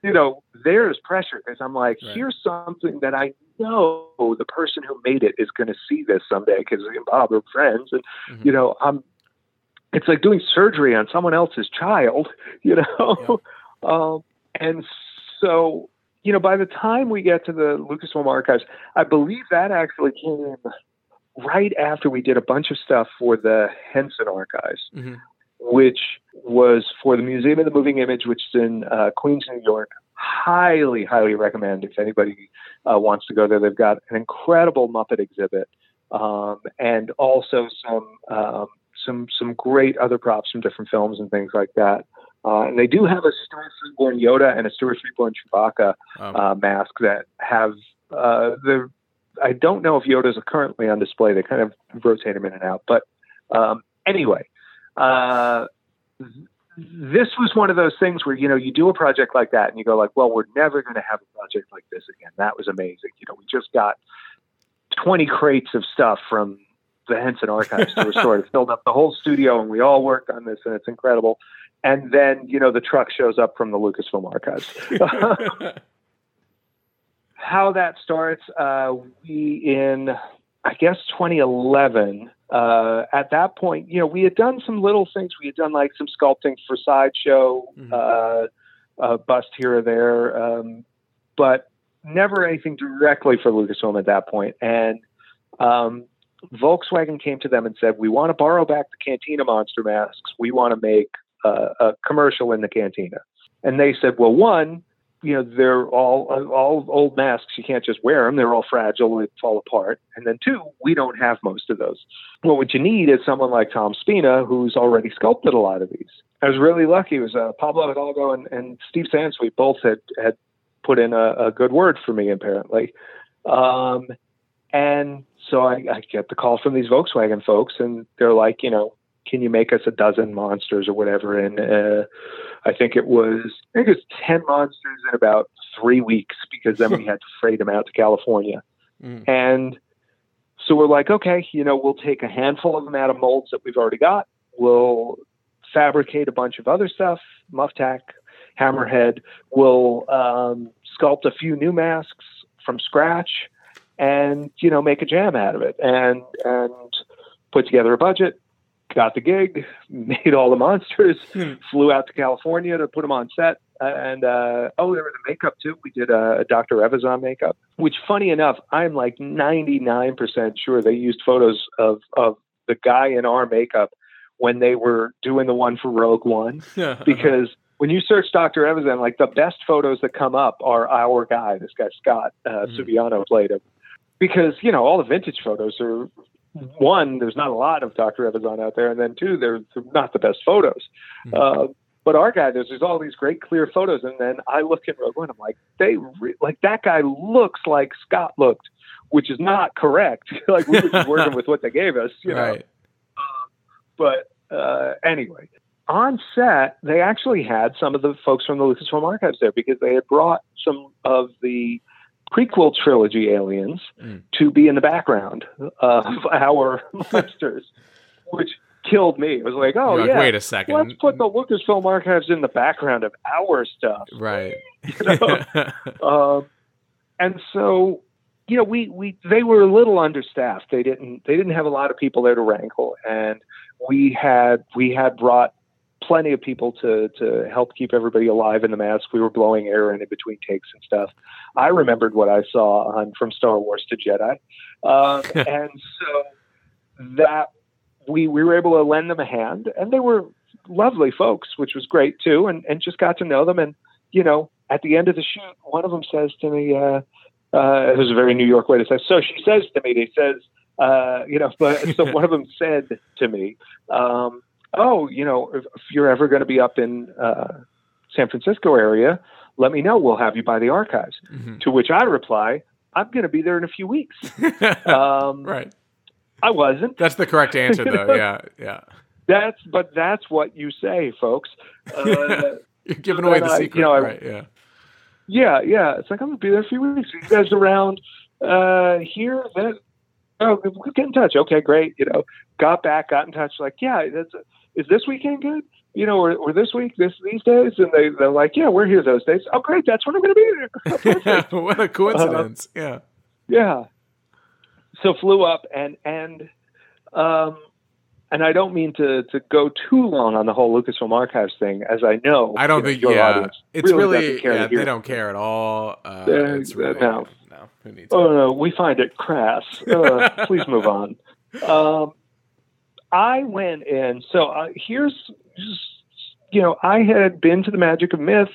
S2: you know, there's pressure because I'm like, right. here's something that I know the person who made it is going to see this someday because Bob are friends, and mm-hmm. you know, I'm it's like doing surgery on someone else's child, (laughs) you know? Yeah. (laughs) um, and so, you know, by the time we get to the Lucas Lucasfilm archives, I believe that actually came right after we did a bunch of stuff for the Henson archives. Mm-hmm. which was for the Museum of the Moving Image, which is in uh, Queens, New York. Highly, highly recommend if anybody uh, wants to go there. They've got an incredible Muppet exhibit um, and also some um, some some great other props from different films and things like that. Uh, and they do have a Stuart Freeborn Yoda and a Stuart Freeborn Chewbacca um, uh, mask that have uh, the. I don't know if Yodas are currently on display. They kind of rotate them in and out. But um, anyway, uh, this was one of those things where you know you do a project like that and you go like, well, we're never going to have a project like this again. That was amazing. You know, we just got 20 crates of stuff from the Henson Archives to restore it. filled up the whole studio, and we all worked on this, and it's incredible. And then, you know, the truck shows up from the Lucasfilm Archives. (laughs) How that starts, uh, we in, I guess, 2011. Uh, at that point, you know, we had done some little things. We had done like some sculpting for Sideshow, mm-hmm. uh, a bust here or there, um, but never anything directly for Lucasfilm at that point. And um, Volkswagen came to them and said, "We want to borrow back the Cantina monster masks. We want to make uh, a commercial in the Cantina." And they said, "Well, one, you know, they're all all old masks. You can't just wear them. They're all fragile. They fall apart. And then two, we don't have most of those. Well, what you need is someone like Tom Spina, who's already sculpted a lot of these. I was really lucky. It was uh, Pablo Hidalgo and, and Steve Sansweet both had had put in a, a good word for me, apparently. Um, and so I, I get the call from these Volkswagen folks, and they're like, you know, can you make us a dozen monsters or whatever? And uh, I think it was, I think it was ten monsters in about three weeks because then we (laughs) had to freight them out to California. Mm. And so we're like, okay, you know, we'll take a handful of them out of molds that we've already got. We'll fabricate a bunch of other stuff, Muftak, hammerhead. We'll um, sculpt a few new masks from scratch and you know make a jam out of it and and put together a budget got the gig (laughs) made all the monsters hmm. flew out to california to put them on set and uh, oh there was a makeup too we did a, a dr evazan makeup which funny enough i'm like 99% sure they used photos of of the guy in our makeup when they were doing the one for rogue one (laughs) because when you search Dr. Evazan, like the best photos that come up are our guy, this guy Scott uh, mm-hmm. Subiano played him because you know all the vintage photos are one there's not a lot of dr evazan out there and then two they're, they're not the best photos mm-hmm. uh, but our guy there's, there's all these great clear photos and then i look in rogue one i'm like they re- like that guy looks like scott looked which is not correct (laughs) like we were just (laughs) working with what they gave us you know right. Um, but uh, anyway on set, they actually had some of the folks from the Lucasfilm Archives there because they had brought some of the prequel trilogy aliens mm. to be in the background of (laughs) our (laughs) monsters, which killed me. It was like, oh like, yeah,
S1: wait a second,
S2: let's put the Lucasfilm archives in the background of our stuff,
S1: right? (laughs)
S2: You know? um, and so, you know, we we they were a little understaffed. They didn't they didn't have a lot of people there to wrangle, and we had we had brought plenty of people to to help keep everybody alive in the mask. We were blowing air in, in between takes and stuff. I remembered what I saw on From Star Wars to Jedi, um, (laughs) and so that we we were able to lend them a hand, and they were lovely folks, which was great too, and and just got to know them. And you know, at the end of the shoot, one of them says to me, uh, uh, "It was a very New York way to say." So she says to me, "He says." Uh, you know, but so (laughs) one of them said to me, um, oh, you know, if, if you're ever going to be up in uh, San Francisco area, let me know. We'll have you by the archives. Mm-hmm. To which I reply, I'm going to be there in a few weeks. (laughs)
S1: um, right.
S2: I wasn't.
S1: That's the correct answer, though. (laughs) yeah, yeah.
S2: That's but that's what you say, folks. (laughs)
S1: Uh, You're giving away the I, secret, you know, right? Yeah.
S2: Yeah, yeah. It's like I'm gonna be there a few weeks. You guys around uh, here? Then oh, get in touch. Okay, great. You know, got back, got in touch. Like, yeah, that's is this weekend good? You know, or, or this week, this these days, and they they're like, yeah, we're here those days. Oh, great, that's when I'm going to be
S1: there. (laughs) (laughs) what a coincidence! Uh, yeah,
S2: yeah. So flew up and and um, and I don't mean to to go too long on the whole Lucasfilm Archives thing, as I know.
S1: I don't think
S2: your
S1: yeah, it's really, really yeah, they don't care at all. Uh, it's really,
S2: no, no, who needs? Oh it? no, we find it crass. Uh, (laughs) please move on. Um, I went in. So uh, here's you know, I had been to the Magic of Myth.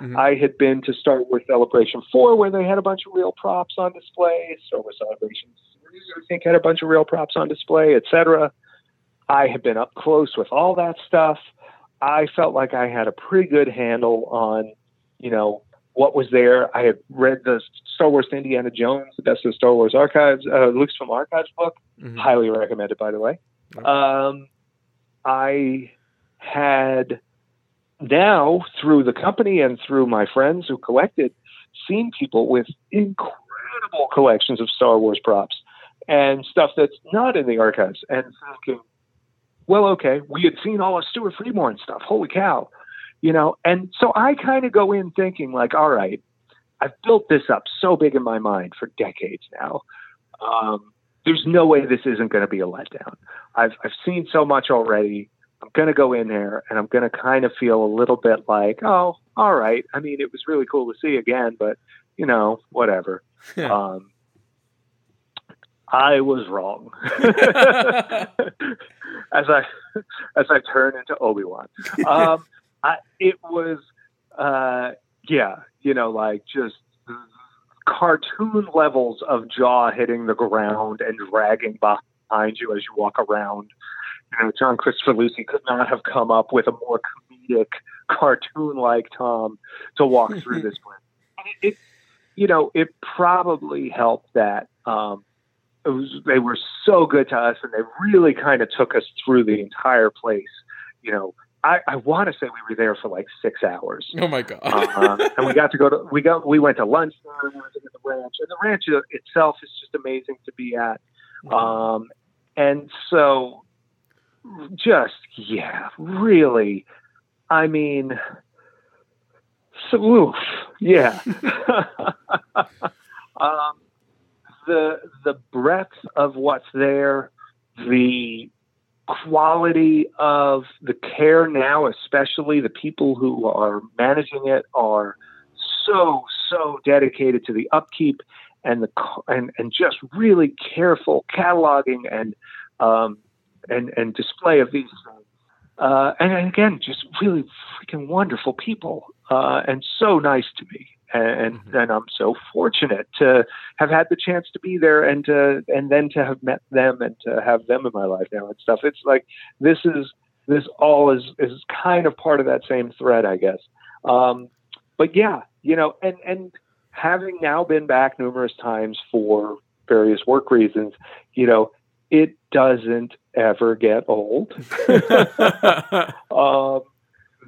S2: Mm-hmm. I had been to Star Wars Celebration 4, where they had a bunch of real props on display. Star Wars Celebration 3, I think, had a bunch of real props on display, etc. I had been up close with all that stuff. I felt like I had a pretty good handle on, you know, what was there. I had read the Star Wars Indiana Jones, the best of the Star Wars archives, uh, Lucasfilm Archives book. Mm-hmm. Highly recommended, by the way. Um, I had now, through the company and through my friends who collected, seen people with incredible collections of Star Wars props and stuff that's not in the archives and thinking, well, okay, we had seen all of Stuart Freeborn stuff. Holy cow. You know, and so I kind of go in thinking, like, all right, I've built this up so big in my mind for decades now. Um, there's no way this isn't going to be a letdown. I've, I've seen so much already. I'm going to go in there and I'm going to kind of feel a little bit like, oh, all right. I mean, it was really cool to see again, but, you know, whatever. Yeah. Um, I was wrong. (laughs) as I as I turn into Obi Wan, um, it was uh, yeah, you know, like just cartoon levels of jaw hitting the ground and dragging behind you as you walk around. You know, John Kricfalusi could not have come up with a more comedic cartoon like Tom to walk (laughs) through this place. It, it, you know, it probably helped that um, it was, they were so good to us and they really kind of took us through the entire place. You know, I, I want to say we were there for like six hours.
S1: Oh my god!
S2: uh, and we got to go to we got we went to lunch we went to the ranch, and the ranch itself is just amazing to be at. Um, and so, just yeah, really, I mean, so oof, yeah. (laughs) um, the the breadth of what's there, the quality of the care now, especially the people who are managing it, are so so dedicated to the upkeep and the and and just really careful cataloging and um, and and display of these things. Uh, and again, just really freaking wonderful people, uh, and so nice to me and mm-hmm. and I'm so fortunate to have had the chance to be there and to and then to have met them and to have them in my life now and stuff. It's like this is this all is is kind of part of that same thread, I guess. Um, but yeah, you know, and and having now been back numerous times for various work reasons, you know, it doesn't ever get old. (laughs) (laughs) um,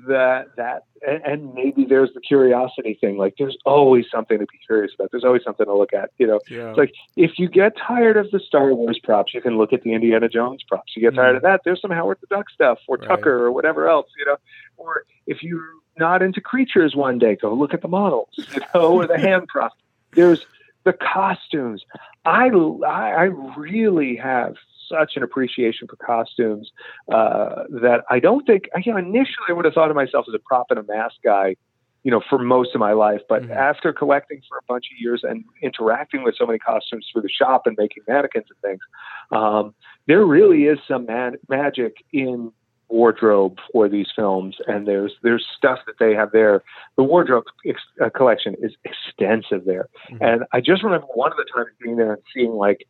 S2: that that and, and, maybe there's the curiosity thing like there's always something to be curious about there's always something to look at you know yeah. it's like if you get tired of the star wars props you can look at the indiana jones props you get tired mm. of that there's some howard the duck stuff or right. tucker or whatever else you know or if you're not into creatures one day go look at the models you know or the (laughs) hand props there's the costumes i i, I really have such an appreciation for costumes uh, that I don't think, you know, initially I would have thought of myself as a prop and a mask guy, you know, for most of my life. But mm-hmm. after collecting for a bunch of years and interacting with so many costumes through the shop and making mannequins and things, um, there really is some man- magic in wardrobe for these films, and there's there's stuff that they have there. The wardrobe ex- uh, collection is extensive there, mm-hmm. and I just remember one of the times being there and seeing like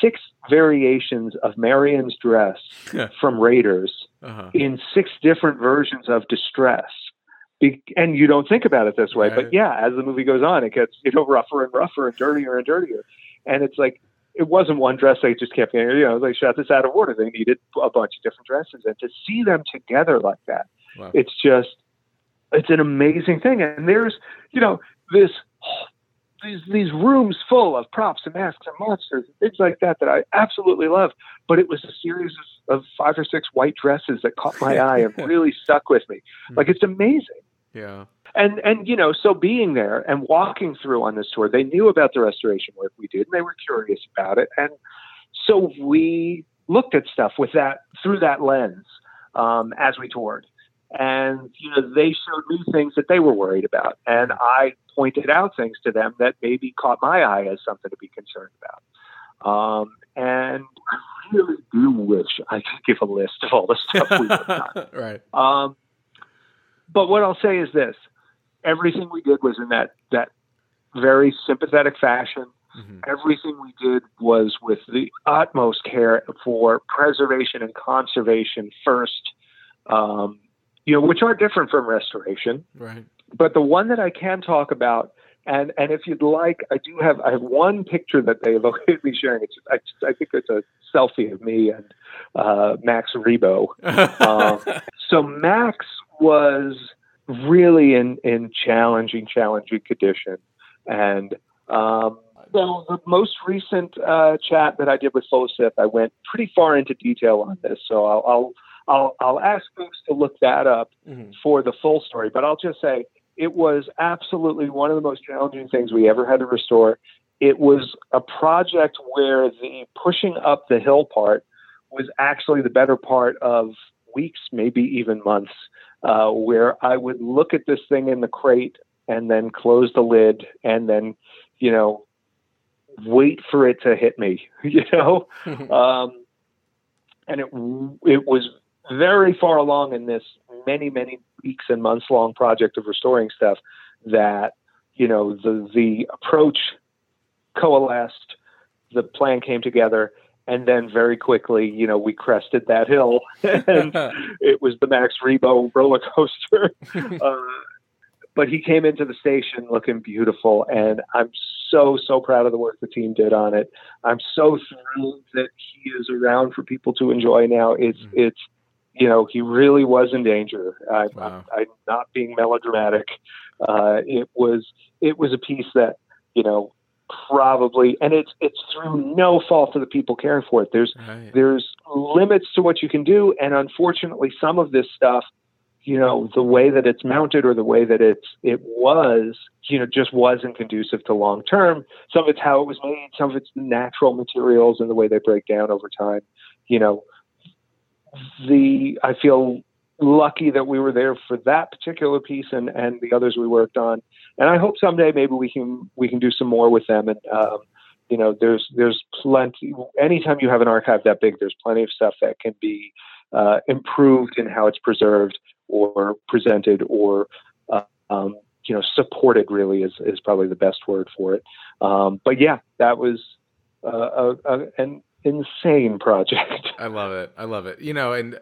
S2: six variations of Marion's dress from Raiders uh-huh. in six different versions of distress. Be- and you don't think about it this way, right. but yeah, as the movie goes on, it gets you know rougher and rougher and dirtier and dirtier, and it's like it wasn't one dress they just kept getting, you know, they shot this out of order. They needed a bunch of different dresses. And to see them together like that, wow. it's just, it's an amazing thing. And there's, you know, this, these, these rooms full of props and masks and monsters and things like that that I absolutely love. But it was a series of, of five or six white dresses that caught my (laughs) eye and really stuck with me. Hmm. Like it's amazing.
S1: Yeah
S2: and and you know so being there and walking through on this tour they knew about the restoration work we did and they were curious about it. And so we looked at stuff with that through that lens um, as we toured. And you know they showed me things that they were worried about. And i pointed out things to them that maybe caught my eye as something to be concerned about. Um, and i really do wish I could give a list of all the stuff we've done. (laughs)
S1: right.
S2: Um, but what I'll say is this: everything we did was in that that very sympathetic fashion. Mm-hmm. Everything we did was with the utmost care for preservation and conservation first. Um, you know, which are different from restoration.
S1: Right.
S2: But the one that I can talk about and and if you'd like, I do have I have one picture that they have (laughs) okayed me sharing. It's I, I think it's a selfie of me and uh, Max Rebo. (laughs) um, so Max was really in in challenging challenging condition, and um, so the most recent uh, chat that I did with FOSIP, I went pretty far into detail on this. So I'll I'll I'll, I'll ask folks to look that up mm-hmm. for the full story. But I'll just say it was absolutely one of the most challenging things we ever had to restore. It was a project where the pushing up the hill part was actually the better part of weeks, maybe even months, uh, where I would look at this thing in the crate and then close the lid and then, you know, wait for it to hit me, (laughs) you know? um, and it, it was very far along in this many, many weeks and months long project of restoring stuff that, you know, the, the approach coalesced, the plan came together, and then very quickly, you know, we crested that hill, (laughs) and (laughs) it was the Max Rebo roller coaster. (laughs) uh, but he came into the station looking beautiful, and I'm so so proud of the work the team did on it. I'm so thrilled that he is around for people to enjoy now. It's mm. it's you know, he really was in danger. I, wow. I, am not being melodramatic. Uh, it was it was a piece that you know probably, and it's it's through no fault of the people caring for it. There's right. there's limits to what you can do, and unfortunately, some of this stuff, you know, the way that it's mounted or the way that it's it was, you know, just wasn't conducive to long term. Some of it's how it was made. Some of it's the natural materials and the way they break down over time. You know the I feel lucky that we were there for that particular piece and and the others we worked on. And I hope someday maybe we can we can do some more with them. And um, you know, there's there's plenty. Anytime you have an archive that big, there's plenty of stuff that can be uh, improved in how it's preserved or presented or uh, um, you know supported. Really is is probably the best word for it. Um, but yeah, that was uh, a, a, an insane (laughs) project.
S1: I love it. I love it. You know, and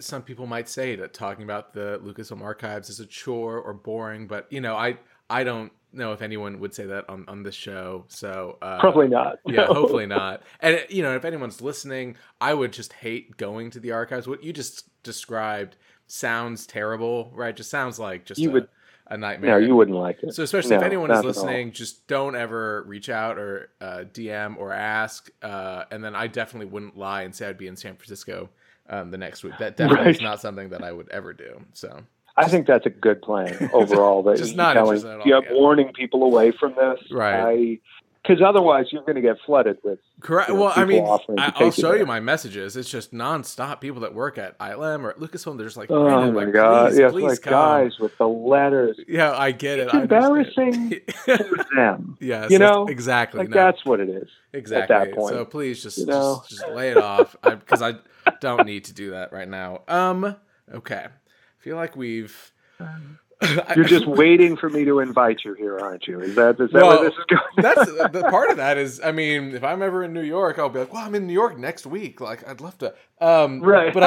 S1: some people might say that talking about the Lucasfilm archives is a chore or boring, but you know, I I don't know if anyone would say that on on this show. So
S2: uh, probably not. (laughs)
S1: yeah, hopefully not. And you know, if anyone's listening, I would just hate going to the archives. What you just described sounds terrible, right? Just sounds like just
S2: you
S1: a,
S2: would
S1: a nightmare.
S2: No, you wouldn't like it.
S1: So especially no, if anyone is listening, just don't ever reach out or uh, DM or ask. Uh, and then I definitely wouldn't lie and say I'd be in San Francisco um, the next week. That definitely right. is not something that I would ever do. So
S2: I think that's a good plan (laughs) overall. That
S1: just not
S2: telling,
S1: at all. Yeah,
S2: warning people away from this.
S1: Right.
S2: I because otherwise you're going to get flooded with.
S1: Correct. You know, well, I mean, I, will show you my messages. It's just nonstop. People that work at ILM or at Lucasfilm, they're just like,
S2: oh my
S1: like,
S2: god,
S1: please,
S2: yes,
S1: please
S2: like
S1: come.
S2: guys with the letters.
S1: Yeah, I get
S2: it's
S1: it.
S2: embarrassing (laughs) for them.
S1: Yes,
S2: you know
S1: exactly.
S2: Like
S1: no.
S2: that's what it is.
S1: Exactly.
S2: At that point.
S1: So please just
S2: you know?
S1: just, just lay it off because I, I don't need to do that right now. Um. Okay. I feel like we've. (laughs)
S2: You're just waiting for me to invite you here, aren't you? Is that is that
S1: well,
S2: where this is going? (laughs)
S1: that's the (laughs) part of that is, I mean, if I'm ever in New York, I'll be like, well, I'm in New York next week. Like, I'd love to. Um,
S2: right.
S1: But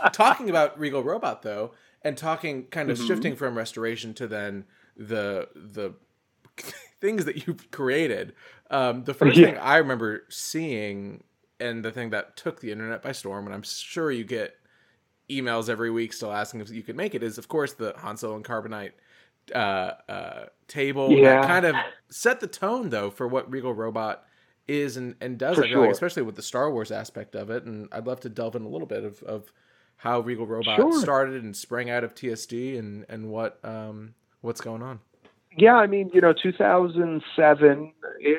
S1: I, talking about Regal Robot though, and talking kind of mm-hmm. shifting from restoration to then the the things that you've created. Um, the first yeah. thing I remember seeing, and the thing that took the internet by storm, and I'm sure you get emails every week still asking if you could make it is of course the Han Solo and Carbonite uh, uh, table
S2: yeah.
S1: that kind of set the tone though for what Regal Robot is and, and does
S2: for sure.
S1: like, especially with the Star Wars aspect of it and I'd love to delve in a little bit of, of how Regal Robot
S2: sure.
S1: started and sprang out of TSD and and what um, what's going on.
S2: Yeah, I mean, you know, 2007 ish,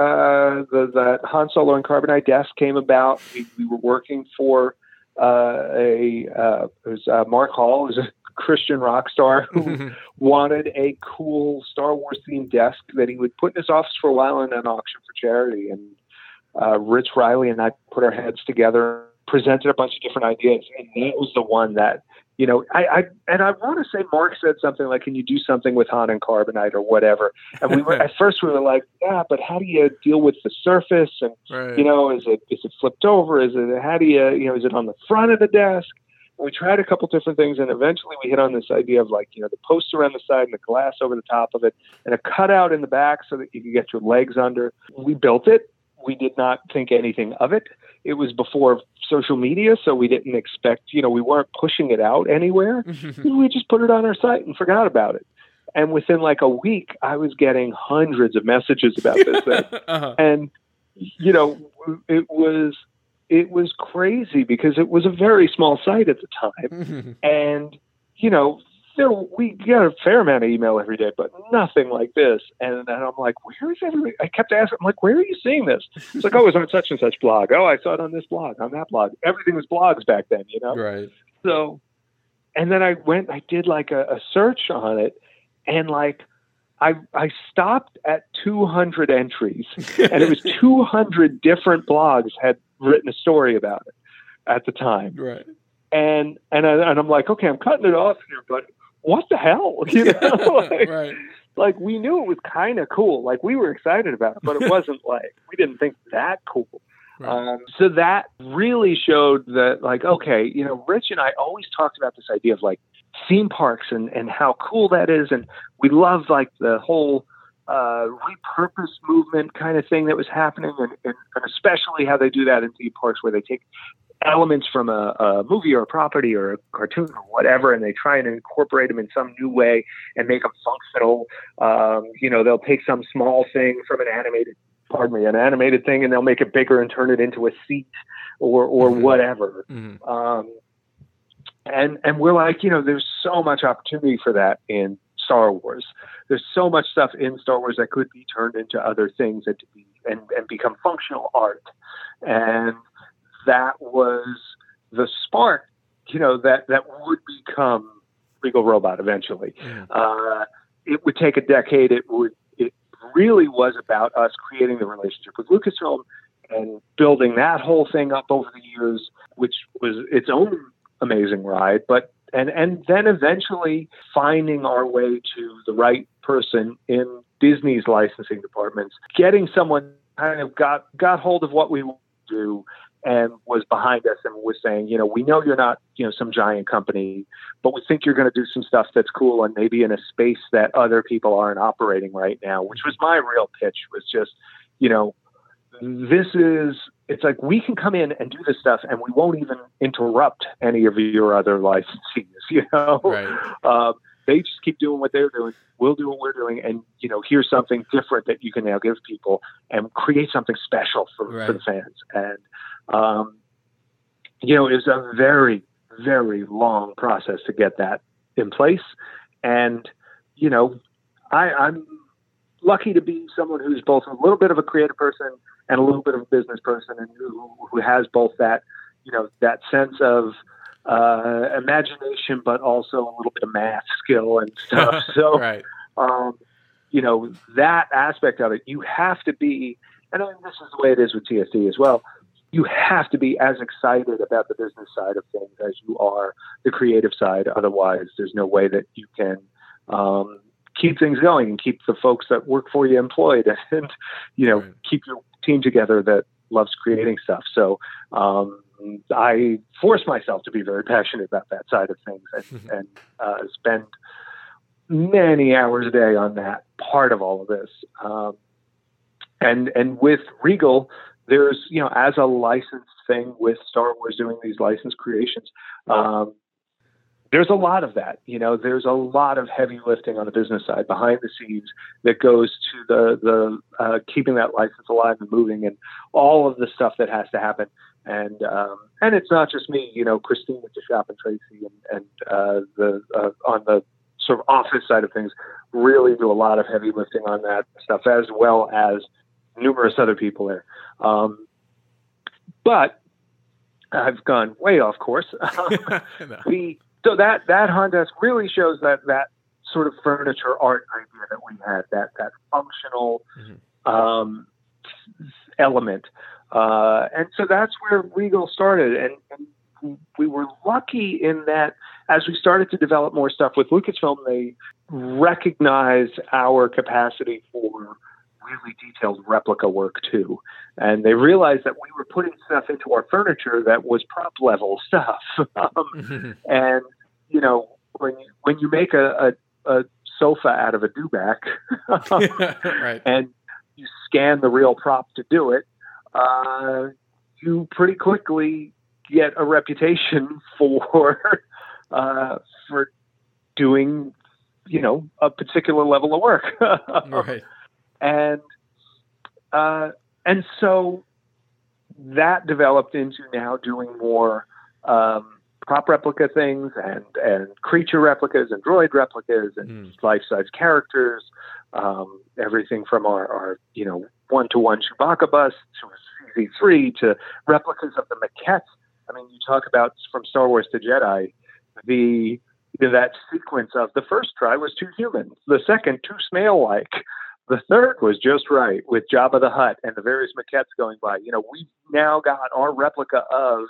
S2: uh, the that Han Solo and Carbonite desk came about. We, we were working for uh, a uh, it was uh, Mark Hall, who's a Christian rock star who (laughs) wanted a cool Star Wars themed desk that he would put in his office for a while and then auction for charity. And uh, Rich Riley and I put our heads together, presented a bunch of different ideas, and that was the one that you know, I, I and I want to say Mark said something like, "Can you do something with Han and carbonite or whatever?" And we were (laughs) at first we were like, "Yeah, but how do you deal with the surface? And right. you know, is it is it flipped over? Is it how do you you know is it on the front of the desk?" And we tried a couple different things, and eventually we hit on this idea of like you know the posts around the side and the glass over the top of it, and a cutout in the back so that you can get your legs under. We built it. We did not think anything of it. It was before social media, so we didn't expect, you know, we weren't pushing it out anywhere. (laughs) we just put it on our site and forgot about it. And within like a week, I was getting hundreds of messages about this thing. (laughs) uh-huh. And, you know, it was it was crazy because it was a very small site at the time. (laughs) and, you know, there we get a fair amount of email every day, but nothing like this. And, and I'm like, where is everybody? I kept asking, I'm like, where are you seeing this? It's like, oh, it's on such and such blog. Oh, I saw it on this blog, on that blog. Everything was blogs back then, you know?
S1: Right.
S2: So, and then I went, I did like a, a search on it, and like, I I stopped at 200 entries, (laughs) and it was 200 different blogs had written a story about it at the time.
S1: Right.
S2: And and I, and I'm like, okay, I'm cutting it off here, but what the hell? (laughs) You know, (laughs) like,
S1: right.
S2: like we knew it was kind of cool. Like we were excited about it, but it (laughs) wasn't like we didn't think that cool. Right. Um, so that really showed that, like, okay, you know, Rich and I always talked about this idea of like theme parks and and how cool that is, and we love like the whole uh, repurpose movement kind of thing that was happening, and, and, and especially how they do that in theme parks where they take elements from a, a, movie or a property or a cartoon or whatever, and they try and incorporate them in some new way and make them functional. Um, you know, they'll take some small thing from an animated, pardon me, an animated thing, and they'll make it bigger and turn it into a seat or or mm-hmm. whatever. Mm-hmm. Um, and and we're like, you know, there's so much opportunity for that in Star Wars. There's so much stuff in Star Wars that could be turned into other things and to be and, and become functional art. And that was the spark, you know, that, that would become Regal Robot eventually. Mm. Uh, it would take a decade. It would, it really was about us creating the relationship with Lucasfilm and building that whole thing up over the years, which was its own amazing ride. But and and then eventually finding our way to the right person in Disney's licensing departments, getting someone kind of got got hold of what we wanted to do and was behind us and was saying, you know, we know you're not, you know, some giant company, but we think you're going to do some stuff that's cool and maybe in a space that other people aren't operating right now, which was my real pitch was just, you know, this is it's like we can come in and do this stuff and we won't even interrupt any of your other licensees, (laughs) you know.
S1: Right.
S2: Um, they just keep doing what they're doing. We'll do what we're doing, and you know, here's something different that you can now give people and create something special for, right. for the fans. And um, you know, it was a very, very long process to get that in place. And, you know, I, I'm lucky to be someone who's both a little bit of a creative person and a little bit of a business person and who, who has both that, you know, that sense of uh, imagination, but also a little bit of math skill and (laughs) stuff. So,
S1: right.
S2: um, you know, that aspect of it, you have to be, and I mean, this is the way it is with TSD as well you have to be as excited about the business side of things as you are the creative side. Otherwise, there's no way that you can um, keep things going and keep the folks that work for you employed (laughs) and, you know, right. keep your team together that loves creating stuff. So, um, I force myself to be very passionate about that side of things and, (laughs) and uh, spend many hours a day on that part of all of this. Um, and and with Regal, there's, you know, as a licensed thing with Star Wars doing these licensed creations, um, there's a lot of that. You know, there's a lot of heavy lifting on the business side behind the scenes that goes to the the uh, keeping that license alive and moving, and all of the stuff that has to happen. And um, and it's not just me. You know, Christine with the shop and Tracy and and uh, the uh, on the sort of office side of things really do a lot of heavy lifting on that stuff, as well as numerous other people there. Um, but I've gone way off course. (laughs) (laughs) we so that that Honda really shows that that sort of furniture art idea that we had that that functional mm-hmm. um, element Uh, and so that's where Regal started. And, and we were lucky in that as we started to develop more stuff with Lucasfilm, they recognized our capacity for really detailed replica work too. And they realized that we were putting stuff into our furniture that was prop level stuff. (laughs) um, (laughs) and, you know, when you, when you make a, a, a sofa out of a dewback (laughs) right. and you scan the real prop to do it, uh, you pretty quickly get a reputation for uh, for doing, you know, a particular level of work. right. And uh, and so that developed into now doing more um, prop replica things and and creature replicas and droid replicas and mm. life size characters. Um, everything from our, our you know one to one Chewbacca bus to a CZ3 to replicas of the maquettes. I mean, you talk about from Star Wars to Jedi, the that sequence of the first try was too human, the second too snail like, the third was just right with Jabba the Hutt and the various maquettes going by. You know, we've now got our replica of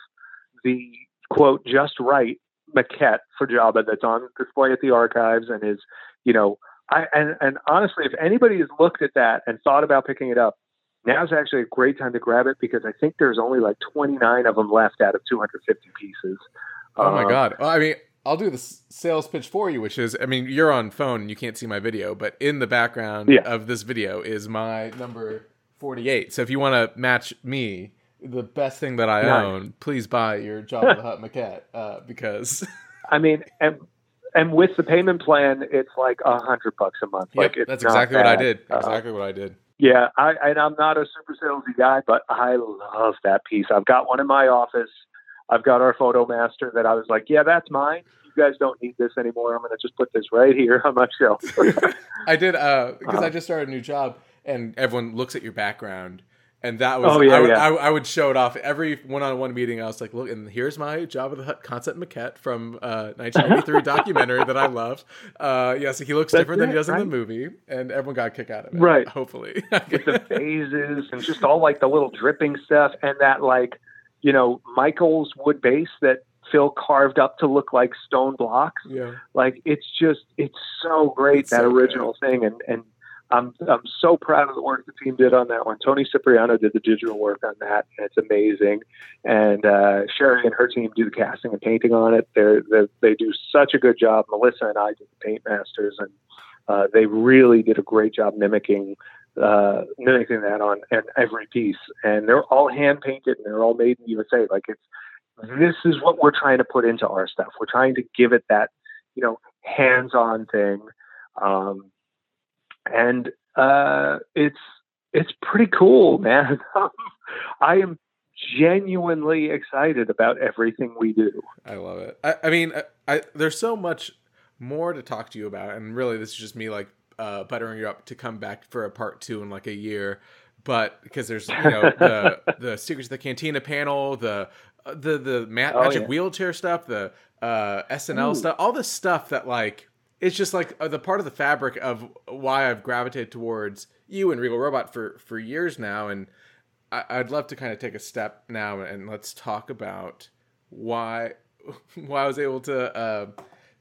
S2: the quote just right maquette for Jabba that's on display at the archives and is, you know, I and and honestly, if anybody has looked at that and thought about picking it up, now's actually a great time to grab it because I think there's only like 29 of them left out of 250 pieces.
S1: Oh my um, god! Well, I mean, I'll do the sales pitch for you, which is, I mean, you're on phone, you can't see my video, but in the background yeah. of this video is my number 48. So if you want to match me, the best thing that I nice. own, please buy your Jabba the Hutt maquette uh, because. (laughs)
S2: I mean, and and with the payment plan, it's like a hundred bucks a month.
S1: Yep, like that's exactly bad. what I did. Uh, exactly uh, what I did.
S2: Yeah, I and I'm not a super salesy guy, but I love that piece. I've got one in my office. I've got our photo master that I was like, yeah, that's mine. You guys don't need this anymore. I'm going to just put this right here on my shelf. (laughs)
S1: I did uh, because uh-huh. I just started a new job, and everyone looks at your background and that was oh, yeah, I, would, yeah. I, I, would show it off every one-on-one meeting. I was like, "Look, and here's my Jabba the Hutt concept maquette from uh, 1983 (laughs) documentary that I love." Uh, yeah, so he looks That's different it, than he does right? in the movie, and everyone got a kick out of it.
S2: Right,
S1: hopefully, (laughs)
S2: with the phases and just all like the little dripping stuff, and that like you know Michael's wood base that Phil carved up to look like stone blocks.
S1: Yeah,
S2: like it's just it's so great it's that so original good. thing, and and I'm I'm so proud of the work the team did on that one. Tony Cipriano did the digital work on that, and it's amazing. And uh, Sherry and her team do the casting and painting on it. They're, they're, they do such a good job. Melissa and I did the paint masters, and uh, they really did a great job mimicking uh, mimicking that on and every piece. And they're all hand painted, and they're all made in the USA. Like it's this is what we're trying to put into our stuff. We're trying to give it that you know hands-on thing. Um, and uh, it's it's pretty cool, man. (laughs) I am genuinely excited about everything we do.
S1: I love it. I, I mean, I, I, there's so much more to talk to you about, and really, this is just me like uh, buttering you up to come back for a part two in like a year. But because there's you know (laughs) the the secrets of the cantina panel, the uh, the the ma- oh, magic yeah. wheelchair stuff, the uh, SNL Ooh. stuff, all the stuff that like it's just like uh, the part of the fabric of why I've gravitated towards you and Regal Robot for for years now, and I, would love to kind of take a step now and let's talk about why (laughs) why I was able to uh,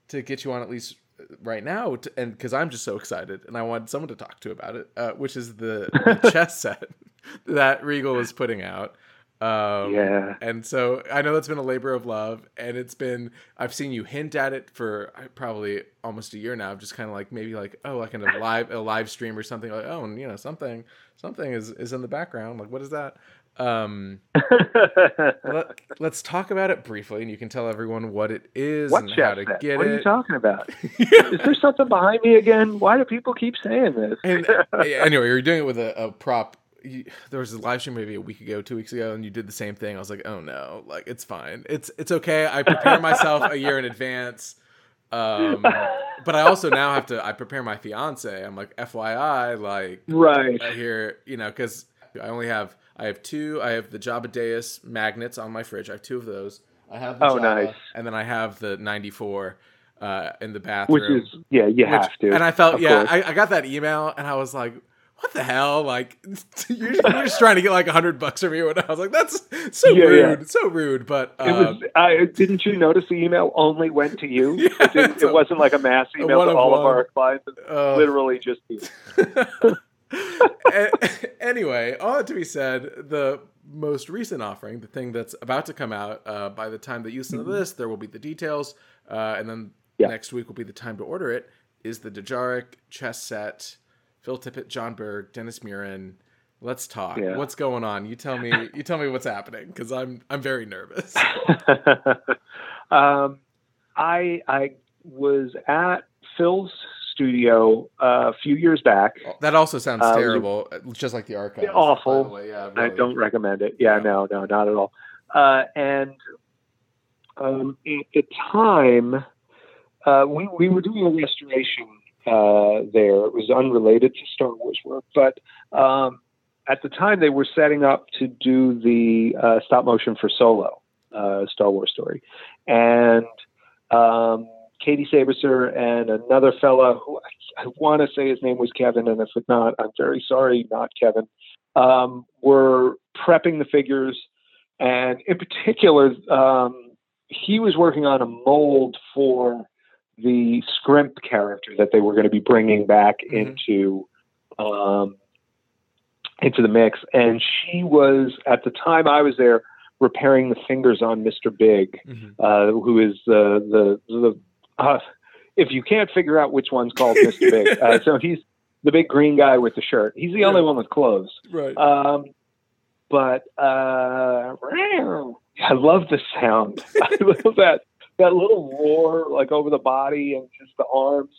S1: to get you on at least right now, to, and because I'm just so excited and I wanted someone to talk to about it, uh, which is the, (laughs) the chess set (laughs) that Regal is putting out.
S2: Um, yeah.
S1: And so I know that's been a labor of love, and it's been I've seen you hint at it for uh, probably almost a year now. Just kind of like maybe like oh, like in a (laughs) live a live stream or something like oh, and you know something something is is in the background. Like what is that? Um, (laughs) let, us talk about it briefly, and you can tell everyone what it is
S2: what
S1: and how to
S2: set?
S1: get
S2: what
S1: it.
S2: What are you talking about? (laughs) is there something behind me again? Why do people keep saying this?
S1: and, (laughs) anyway, you're doing it with a, a prop you, there was a live stream maybe a week ago, two weeks ago, and you did the same thing. I was like, oh no, like it's fine, it's it's okay. I prepare myself a year in advance, um, but I also now have to I prepare my fiance. I'm like, FYI, like
S2: right
S1: here, you know, because I only have I have two. I have the Jabba Deus magnets on my fridge. I have two of those. I have the oh Jabba, nice, and then I have the 94 uh, in the bathroom.
S2: Which is yeah, you which, have to.
S1: And I felt yeah, I, I got that email, and I was like what the hell? Like, (laughs) you're, you're just trying to get like a hundred bucks from me. And I was like, that's so
S2: Yeah,
S1: rude,
S2: yeah.
S1: so rude. But
S2: It was.
S1: um,
S2: I didn't you notice the email only went to you? (laughs)
S1: Yeah,
S2: it, didn't,
S1: a-
S2: wasn't like a mass
S1: a
S2: email to all of
S1: one-of-one.
S2: our clients.
S1: Uh,
S2: literally just you. (laughs)
S1: A- (laughs) anyway, all that to be said, the most recent offering, the thing that's about to come out, uh, by the time that you listen to this, there will be the details, uh, and then
S2: Mm-hmm. Yeah.
S1: next week will be the time to order it. Is the Dejarik chess set? Phil Tippett, Jon Berg, Dennis Muren. Let's talk.
S2: Yeah.
S1: What's going on? You tell me. You tell me what's happening because I'm I'm very nervous. (laughs)
S2: um, I I was at Phil's studio uh, a few years back.
S1: That also sounds
S2: Uh,
S1: terrible, just like the archive.
S2: Awful.
S1: The. Yeah,
S2: I don't recommend it. Yeah,
S1: Yeah.
S2: no, no, not at all. Uh, and um, at the time, uh, we we were doing a restoration uh, there. It was unrelated to Star Wars work, but um, at the time they were setting up to do the uh, stop motion for Solo, uh, Star Wars story, and um, Katie Saberser and another fella who I, I want to say his name was Kevin, and if it's not, I'm very sorry, not Kevin. Um, were prepping the figures, and in particular, um, he was working on a mold for the Scrimp character that they were going to be bringing back
S1: Mhm.
S2: into um, into the mix, and she was at the time I was there repairing the fingers on Mr. Big,
S1: Mhm.
S2: uh, who is the the the. Uh, if you can't figure out which one's called Mr. (laughs) Big, uh, so he's the big green guy with the shirt. He's the only one with clothes.
S1: Right.
S2: Um, but uh, I love the sound. (laughs) I love that that little roar, like over the body and just the arms.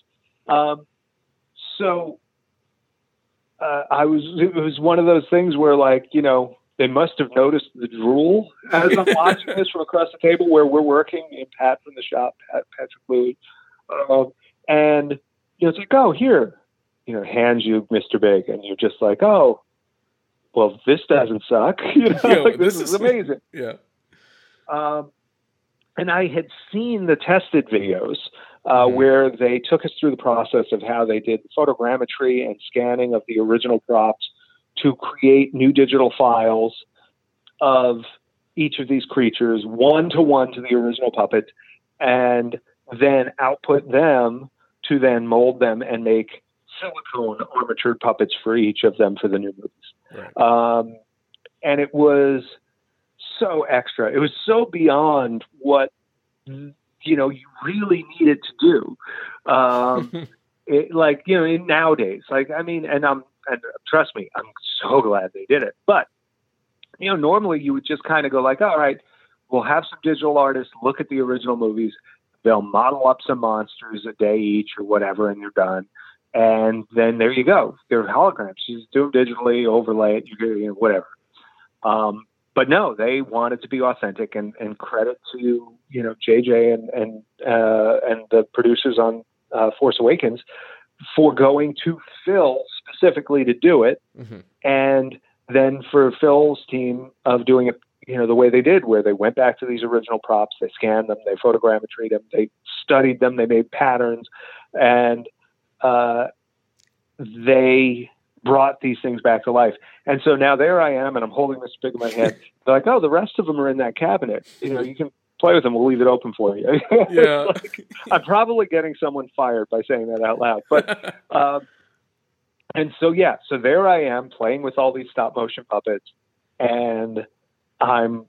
S2: Um, so uh, I was. It was one of those things where, like, you know, they must have noticed the drool as I'm watching this from across the table where we're working. And Pat from the shop, Pat Patrick Louie, um, and you know, it's like, oh, here, you know, hands you Mr. Big, and you're just like, oh, well, this doesn't suck. (laughs) You know,
S1: Yo,
S2: like, this,
S1: this
S2: is (laughs) amazing.
S1: yeah.
S2: Um, and I had seen the tested videos uh,
S1: Mhm.
S2: where they took us through the process of how they did photogrammetry and scanning of the original props to create new digital files of each of these creatures, one to one to the original puppet, and then output them to then mold them and make silicone armatured puppets for each of them for the new movies
S1: Right.
S2: um, and it was so extra. It was so beyond what you know you really needed to do. Um, (laughs) it, like you know, in nowadays, like I mean, and I'm and trust me, I'm so (laughs) glad they did it. But you know, normally you would just kind of go like, all right, we'll have some digital artists look at the original movies. They'll model up some monsters a day each or whatever, and you're done. And then there you go. They're holograms. You just do them digitally, overlay it, you know, whatever. Um, but no, they wanted to be authentic, and, and credit to you know JJ and and uh, and the producers on uh, Force Awakens for going to Phil specifically to do it,
S1: Mhm.
S2: and then for Phil's team of doing it, you know, the way they did, where they went back to these original props, they scanned them, they photogrammetry them, they studied them, they made patterns, and uh, they brought these things back to life. And so now there I am, and I'm holding this big in my head. (laughs) They're like, oh, the rest of them are in that cabinet. You know, you can play with them. We'll leave it open for you. (laughs)
S1: Yeah.
S2: I'm probably getting someone fired by saying that out loud, but (laughs) um, and so yeah, so there I am playing with all these stop motion puppets, and I'm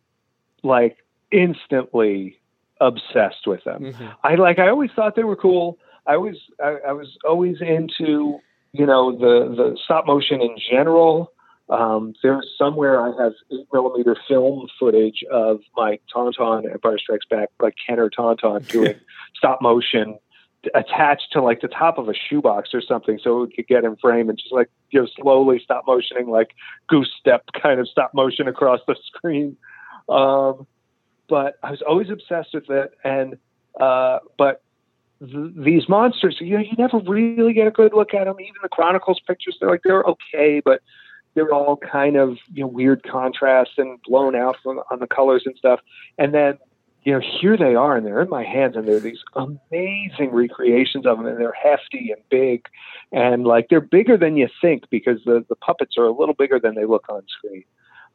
S2: like instantly obsessed with them.
S1: Mhm.
S2: I like I always thought they were cool. I always I, I was always into you know the the stop motion in general. Um, there's somewhere I have eight millimeter film footage of my Tauntaun Empire Strikes Back, like Kenner Tauntaun (laughs) doing stop motion attached to like the top of a shoebox or something so it could get in frame and just like you know slowly stop motioning like goose step kind of stop motion across the screen. Um, but i was always obsessed with it and uh, but th- these monsters you know you never really get a good look at them even the chronicles pictures they're like they're okay but they're all kind of you know weird contrasts and blown out from, on the colors and stuff and then you know, here they are and they're in my hands and they're these amazing recreations of them and they're hefty and big and like they're bigger than you think because the, the puppets are a little bigger than they look on screen.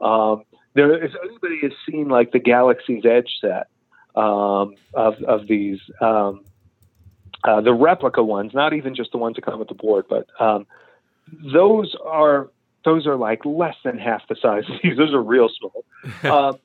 S2: Um, there, if anybody has seen like the Galaxy's Edge set um, of, of these, um, uh, the replica ones, not even just the ones that come with the board, but um, those are those are like less than half the size of these. Those are real small. (laughs) um,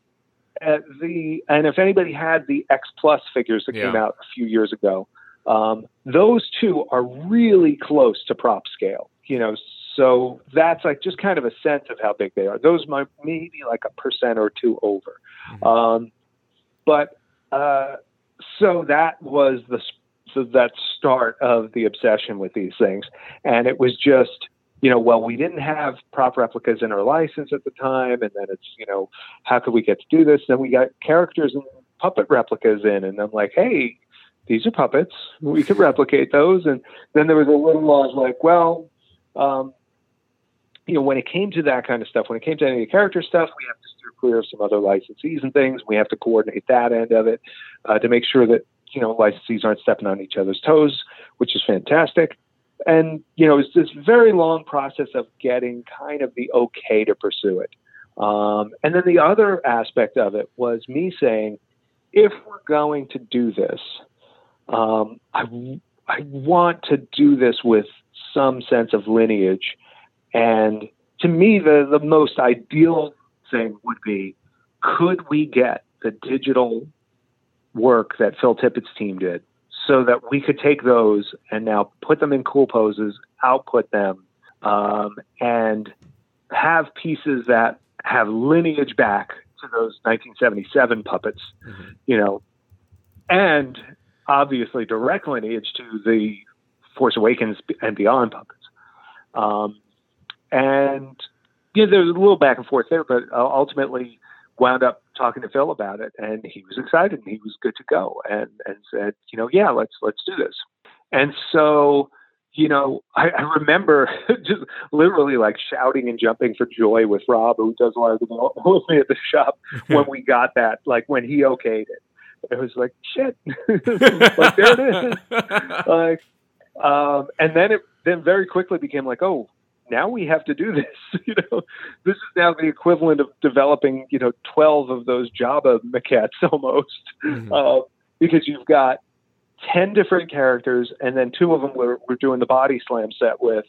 S2: the and if anybody had the X Plus figures that yeah. came out a few years ago, um, those two are really close to prop scale. You know, so that's like just kind of a sense of how big they are. Those might maybe like a percent or two over. Mm-hmm. Um, but uh, so that was the so that start of the obsession with these things, and it was just you know, well, we didn't have prop replicas in our license at the time, and then it's, you know, how could we get to do this? Then we got characters and puppet replicas in, and I'm like, hey, these are puppets. We could (laughs) replicate those. And then there was a little laws like, well, um, you know, when it came to that kind of stuff, when it came to any of the character stuff, we have to steer clear of some other licensees and things. We have to coordinate that end of it uh, to make sure that you know licensees aren't stepping on each other's toes, which is fantastic and you know, it's this very long process of getting kind of the okay to pursue it. Um, and then the other aspect of it was me saying, if we're going to do this, um, I, I want to do this with some sense of lineage. And to me, the, the most ideal thing would be could we get the digital work that Phil Tippett's team did so that we could take those and now put them in cool poses, output them, um, and have pieces that have lineage back to those 1977 puppets, mm-hmm. you know, and obviously direct lineage to the Force Awakens and Beyond puppets. Um, and yeah, there's a little back and forth there, but uh, ultimately wound up talking to Phil about it, and he was excited and he was good to go, and and said, you know, yeah, let's let's do this. And so, you know, I, I remember (laughs) just literally like shouting and jumping for joy with Rob, who does a lot of the with me at the shop, (laughs) when we got that, like when he okayed it. It was like shit, (laughs) like there it is. like, um, and then it then very quickly became like, oh, now we have to do this. (laughs) you know, this is now the equivalent of developing, you know, 12 of those Jabba maquettes (laughs) almost, mm-hmm. uh, because you've got 10 different characters, and then two of them we're, we're doing the body slam set with.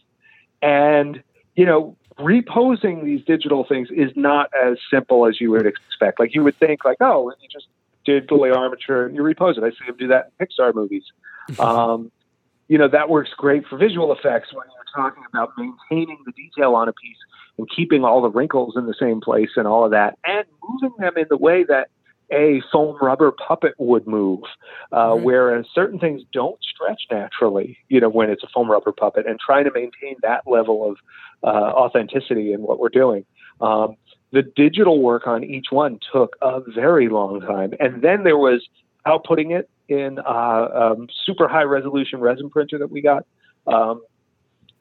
S2: And, you know, reposing these digital things is not as simple as you would expect. Like you would think, like, oh, you just did delay armature and you repose it. I see them do that in Pixar movies. (laughs) um, you know, that works great for visual effects when you're talking about maintaining the detail on a piece and keeping all the wrinkles in the same place and all of that, and moving them in the way that a foam rubber puppet would move, uh, mm-hmm. whereas certain things don't stretch naturally, you know, when it's a foam rubber puppet, and trying to maintain that level of uh, authenticity in what we're doing. Um, the digital work on each one took a very long time, and then there was outputting it in a uh, um, super high resolution resin printer that we got. Um,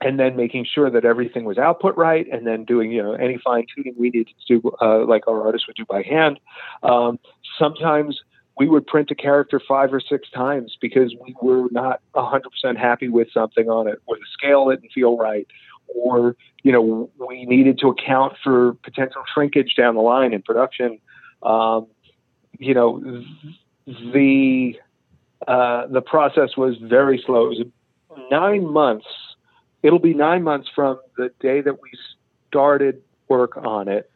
S2: and then making sure that everything was output right, and then doing you know any fine tuning we needed to do, uh, like our artists would do by hand. Um, sometimes we would print a character five or six times because we were not 100% happy with something on it, or the scale didn't feel right, or you know we needed to account for potential shrinkage down the line in production. Um, you know the uh, the process was very slow. It was nine months it'll be nine months from the day that we started work on it.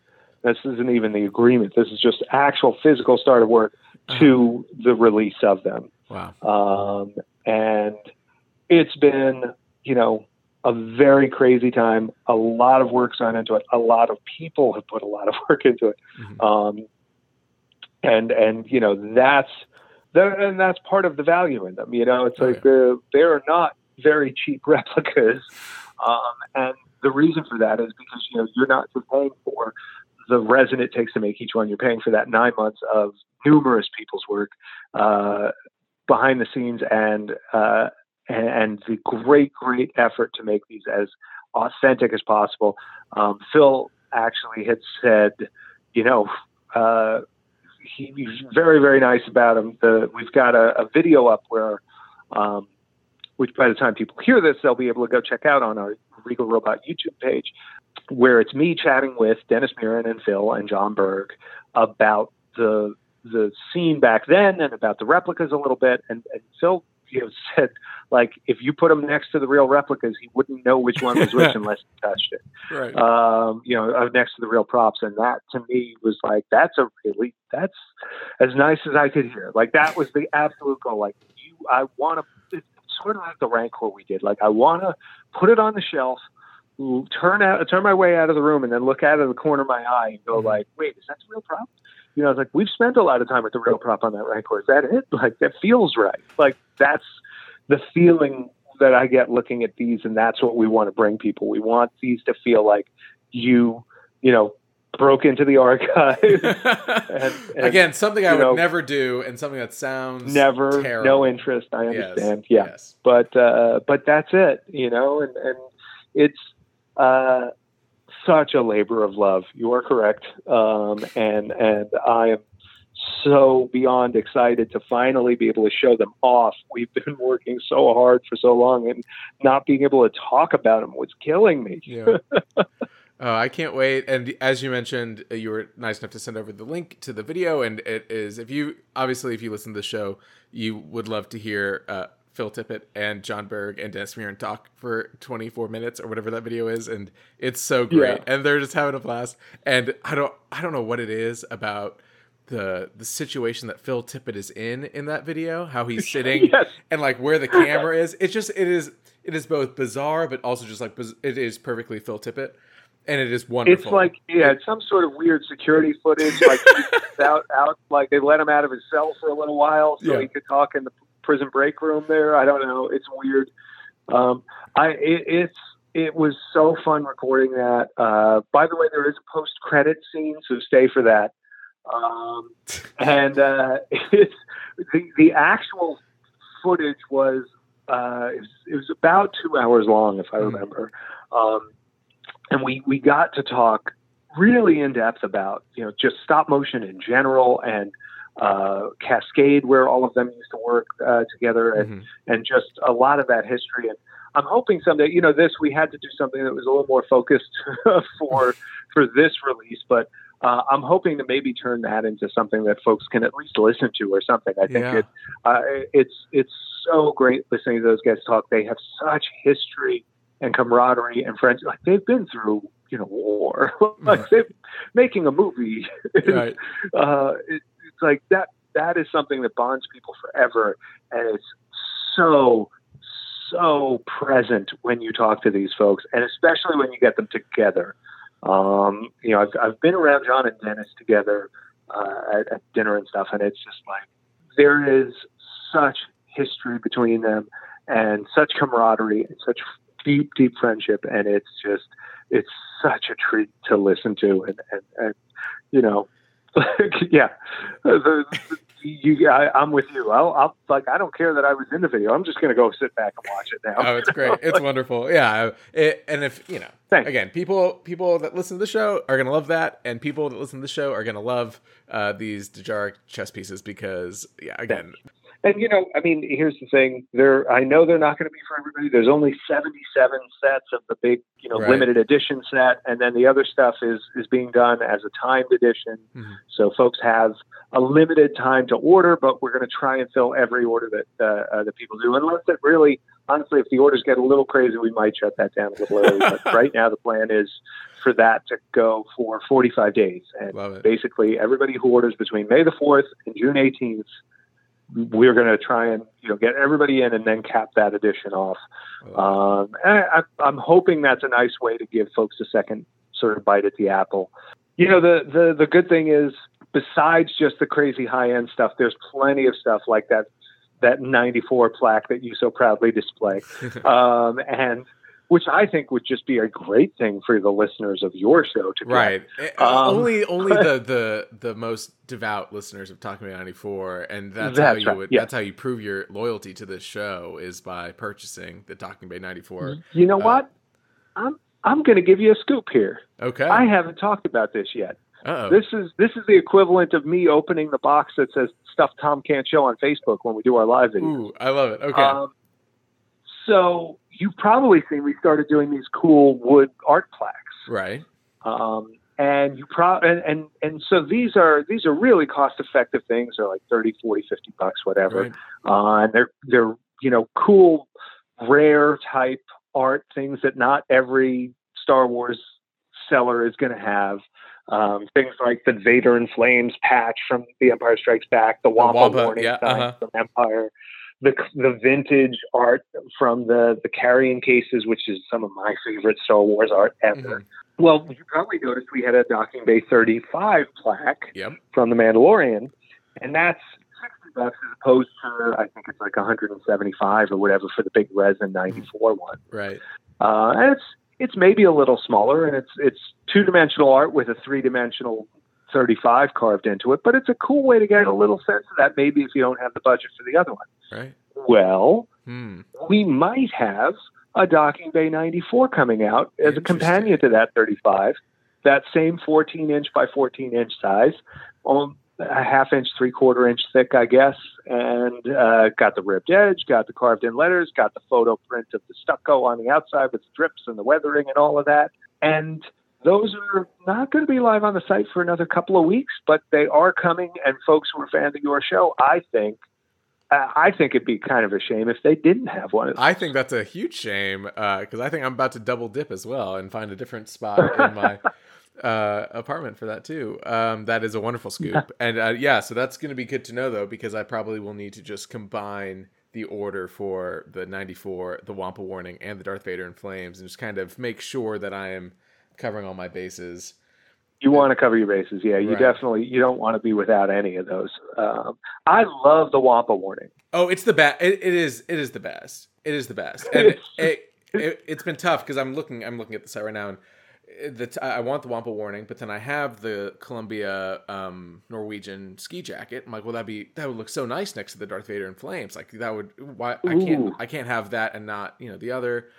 S2: This isn't even the agreement. This is just actual physical start of work uh-huh. to the release of them.
S1: Wow.
S2: Um, and it's been, you know, a very crazy time. A lot of work's gone into it. A lot of people have put a lot of (laughs) work into it. Mm-hmm. Um, and, and, you know, that's, and that's part of the value in them. You know, it's oh, like yeah. they're, they're not very cheap (laughs) replicas. Um, and the reason for that is because you know you're not just paying for the resin it takes to make each one. You're paying for that nine months of numerous people's work uh, behind the scenes and, uh, and, and the great great effort to make these as authentic as possible. Um, Phil actually had said, you know. Uh, he, he's very very nice about him. The we've got a, a video up where, um, which by the time people hear this, they'll be able to go check out on our Regal Robot YouTube page, where it's me chatting with Dennis Muren and Phil and Jon Berg about the the scene back then and about the replicas a little bit. And, and Phil you know, said like if you put him next to the real replicas, he wouldn't know which one was which (laughs) unless he touched it.
S1: Right.
S2: Um, you know, uh, next to the real props, and that to me was like that's a really that's as nice as I could hear. Like that was the absolute goal. Like you, I want to. Sort of like the Rancor we did. Like I want to put it on the shelf turn out turn my way out of the room and then look out of the corner of my eye and go mm-hmm. like wait is that the real prop you know, I was like, we've spent a lot of time with the real prop on that Rancor. Is that it? (laughs) Like, that feels right. Like, that's the feeling that I get looking at these, and that's what we want to bring people. We want these to feel like you, you know, broke into the archive. (laughs)
S1: and, and, Again, something I would know, never do, and something that sounds
S2: never,
S1: terrible.
S2: no interest. I understand. Yes. Yeah, yes. but uh, but that's it. You know, and and it's. Uh, such a labor of love. You are correct, um, and and I am so beyond excited to finally be able to show them off. We've been working so hard for so long, and not being able to talk about them was killing me.
S1: Yeah. (laughs) Oh, I can't wait. And as you mentioned, uh, you were nice enough to send over the link to the video. And it is, if you obviously, if you listen to the show, you would love to hear uh, Phil Tippett and Jon Berg and Dennis Muren talk for 24 minutes or whatever that video is, and it's so great. Yeah. And they're just having a blast. And I don't I don't know what it is about the the situation that Phil Tippett is in in that video, how he's (laughs) sitting yes. and like where the camera (laughs) is. It's just it is it is both bizarre but also just like it is perfectly Phil Tippett. And it is wonderful.
S2: It's like yeah, it's some sort of weird security footage. Like (laughs) out, out, like they let him out of his cell for a little while so yeah. he could talk in the prison break room there. I don't know. It's weird. Um, I it, it's it was so fun recording that. Uh, by the way, there is a post credit scene, so stay for that. Um, (laughs) and uh, (laughs) it's the the actual footage was, uh, it was it was about two hours long, if I hmm. remember. Um, and we we got to talk really in depth about you know just stop motion in general and uh, Cascade, where all of them used to work uh, together, and mm-hmm. and just a lot of that history. And I'm hoping someday, you know, this we had to do something that was a little more focused (laughs) for for this release, but uh, I'm hoping to maybe turn that into something that folks can at least listen to or something. I think yeah. it, uh, it's it's so great listening to those guys talk. They have such history and camaraderie and friends. Like they've been through you know war. (laughs) like making a movie. (laughs) right. uh, it, it's like that that is something that bonds people forever and it's so so present when you talk to these folks and especially when you get them together. Um, you know I've, I've been around john and dennis together uh, at, at dinner and stuff and it's just like there is such history between them and such camaraderie and such deep deep friendship and it's just it's such a treat to listen to and and, and you know (laughs) yeah, the, you, I, am with you. I'll, I'll, like. I don't care that I was in the video. I'm just going to go sit back and watch it now.
S1: Oh, it's great. (laughs) It's wonderful. Yeah. It, and if you know, Thanks. again, people people that listen to the show are going to love that, and people that listen to the show are going to love uh, these Dejarik chess pieces because, yeah, again,
S2: and you know, I mean, here's the thing: there, I know they're not going to be for everybody. There's only 77 sets of the big, you know, right. limited edition set, and then the other stuff is is being done as a timed edition. Mm-hmm. So folks have a limited time to order, but we're going to try and fill every order that uh, uh, that people do, unless it really, honestly, if the orders get a little crazy, we might shut that down a little early. but (laughs) right now, the plan is for that to go for 45 days, and basically everybody who orders between May the 4th and June 18th we're going to try and you know get everybody in and then cap that edition off. Um, I, I'm hoping that's a nice way to give folks a second sort of bite at the apple. You know, the the the good thing is besides just the crazy high end stuff, there's plenty of stuff like that that 94 plaque that you so proudly display, (laughs) um, and which I think would just be a great thing for the listeners of your show to
S1: right. Um, only only the, the the most devout listeners of Talking Bay ninety four, and that's, that's how you right. would yeah. that's how you prove your loyalty to this show is by purchasing the Talking Bay ninety four.
S2: You know uh, what? I'm I'm going to give you a scoop here.
S1: Okay.
S2: I haven't talked about this yet.
S1: Uh-oh.
S2: This is this is the equivalent of me opening the box that says stuff Tom can't show on Facebook when we do our live videos.
S1: Ooh, I love it. Okay.
S2: Um, so you've probably seen we started doing these cool wood art plaques.
S1: right.
S2: Um, and you pro and, and and so these are these are really cost effective things they're like 30 40 50 bucks whatever
S1: Right.
S2: uh, and they're they're you know cool rare type art things that not every star wars seller is going to have um, things like the Vader in Flames patch from The Empire Strikes Back, the Wampa,
S1: Wampa,
S2: warning
S1: yeah,
S2: sign
S1: uh-huh.
S2: from Empire, the the vintage art from the the carrying cases, which is some of my favorite Star Wars art ever.
S1: Mhm.
S2: Well, you probably noticed we had a Docking Bay 35 plaque
S1: Yep.
S2: from The Mandalorian, and that's 60 bucks as opposed to I think it's like 175 or whatever for the big resin 94 one.
S1: Right.
S2: Uh, and it's it's maybe a little smaller, and it's it's two dimensional art with a three dimensional 35 carved into it. But it's a cool way to get a little sense of that. Maybe if you don't have the budget for the other one.
S1: Right.
S2: Well,
S1: Hmm.
S2: we might have a Docking Bay 94 coming out as a companion to that 35. That same 14 inch by 14 inch size, um, a half inch, three quarter inch thick, I guess, and uh, got the ribbed edge, got the carved in letters, got the photo print of the stucco on the outside with the drips and the weathering and all of that. And those are not going to be live on the site for another couple of weeks, but they are coming. And folks who are fans of your show, I think, uh, I think it'd be kind of a shame if they didn't have one.
S1: I think that's a huge shame because I think I'm about to double dip as well and find a different spot in my (laughs) uh, apartment for that too. Um, that is a wonderful scoop, and uh, yeah, so that's going to be good to know though because I probably will need to just combine the order for the 94, the Wampa Warning, and the Darth Vader in Flames, and just kind of make sure that I am covering all my bases.
S2: You want to cover your bases, yeah. You
S1: Right.
S2: definitely you don't want to be without any of those. Um, I love the Wampa warning.
S1: Oh, it's the best. It, it is. It is the best. It is the best. (laughs) And it, it it's been tough because I'm looking. I'm looking at the site right now, and the I want the Wampa warning, but then I have the Columbia um, Norwegian ski jacket. I'm like, well, that'd be that would look so nice next to the Darth Vader in flames. Like that would. Why I can't
S2: Ooh.
S1: I can't have that and not you know the other.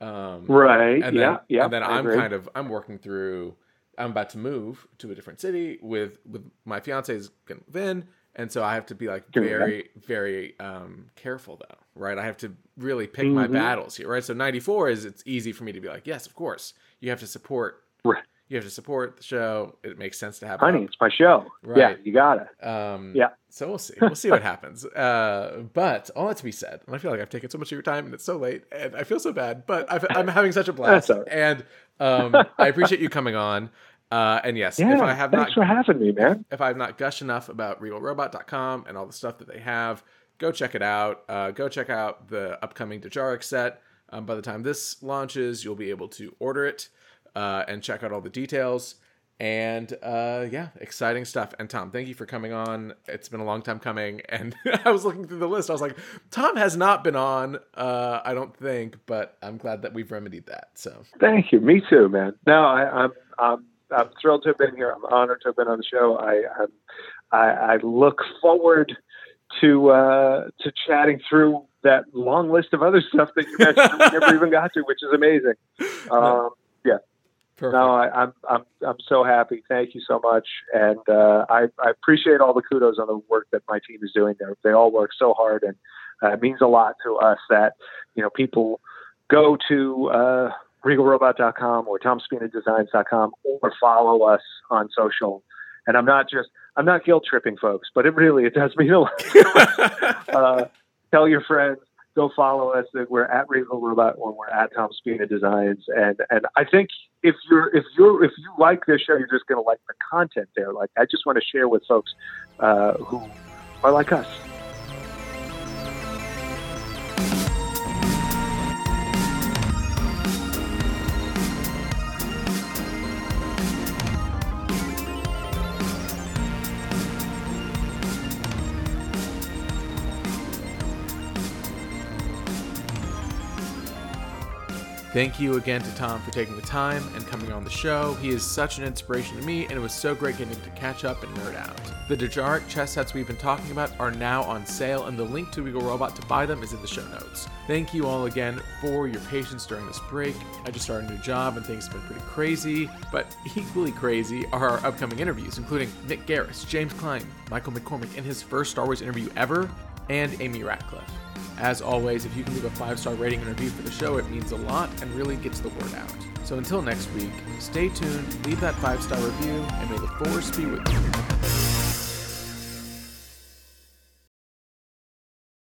S1: Um,
S2: Right.
S1: and
S2: yeah.
S1: then,
S2: yeah.
S1: And then
S2: I
S1: I'm
S2: agree.
S1: kind of I'm working through. I'm about to move to a different city with with my fiance's gonna move in, and so I have to be like very very um, careful though, right? I have to really pick my
S2: Mhm.
S1: battles here, right? So 94 is it's easy for me to be like, yes, of course, you have to support.
S2: Right.
S1: You have to support the show. It makes sense to have.
S2: Honey, it's my show. Yeah, you got it.
S1: Um,
S2: Yeah.
S1: So we'll see. We'll see what (laughs) happens. Uh, but all that to be said, and I feel like I've taken so much of your time, and it's so late, and I feel so bad. But I've, I'm having such a blast, and um, (laughs) I appreciate you coming on. Uh, and yes,
S2: Yeah.
S1: if I have
S2: thanks
S1: not
S2: for having me, man.
S1: if I have not gushed enough about RegalRobot.com and all the stuff that they have, go check it out. Uh, go check out the upcoming Dejarik set. Um, by the time this launches, you'll be able to order it uh, and check out all the details. And uh, yeah, exciting stuff. And Tom, thank you for coming on. It's been a long time coming. And (laughs) I was looking through the list. I was like, Tom has not been on, uh, I don't think, but I'm glad that we've remedied that. So
S2: Thank you. Me too, man. No, I, I'm I'm I'm thrilled to have been here. I'm honored to have been on the show. I I'm, I, I look forward to uh, to chatting through that long list of other (laughs) stuff that you mentioned we (laughs) never even got to, which is amazing. Um,
S1: perfect.
S2: no, I, I'm I'm I'm so happy. Thank you so much, and uh, I I appreciate all the kudos on the work that my team is doing. There, they all work so hard, and uh, it means a lot to us that you know people go to uh, regalrobot.com or tomspinadesigns.com or follow us on social. And I'm not just I'm not guilt tripping folks, but it really it does mean a lot. (laughs) uh, tell your friends. Go follow us. We're at Regal Robot or we're at Tom Spina Designs. And and I think if you're if you're if you like this show, you're just going to like the content there. Like I just want to share with folks uh, who are like us.
S1: Thank you again to Tom for taking the time and coming on the show. He is such an inspiration to me, and it was so great getting to catch up and nerd out. The Dejarik chess sets we've been talking about are now on sale, and the link to Regal Robot to buy them is in the show notes. Thank you all again for your patience during this break. I just started a new job, and things have been pretty crazy, but equally crazy are our upcoming interviews, including Nick Garris, James Klein, Michael McCormick and his first Star Wars interview ever, and Amy Ratcliffe. As always, if you can leave a five star rating and review for the show, it means a lot and really gets the word out. So until next week, stay tuned, leave that five star review, and may the force be with you.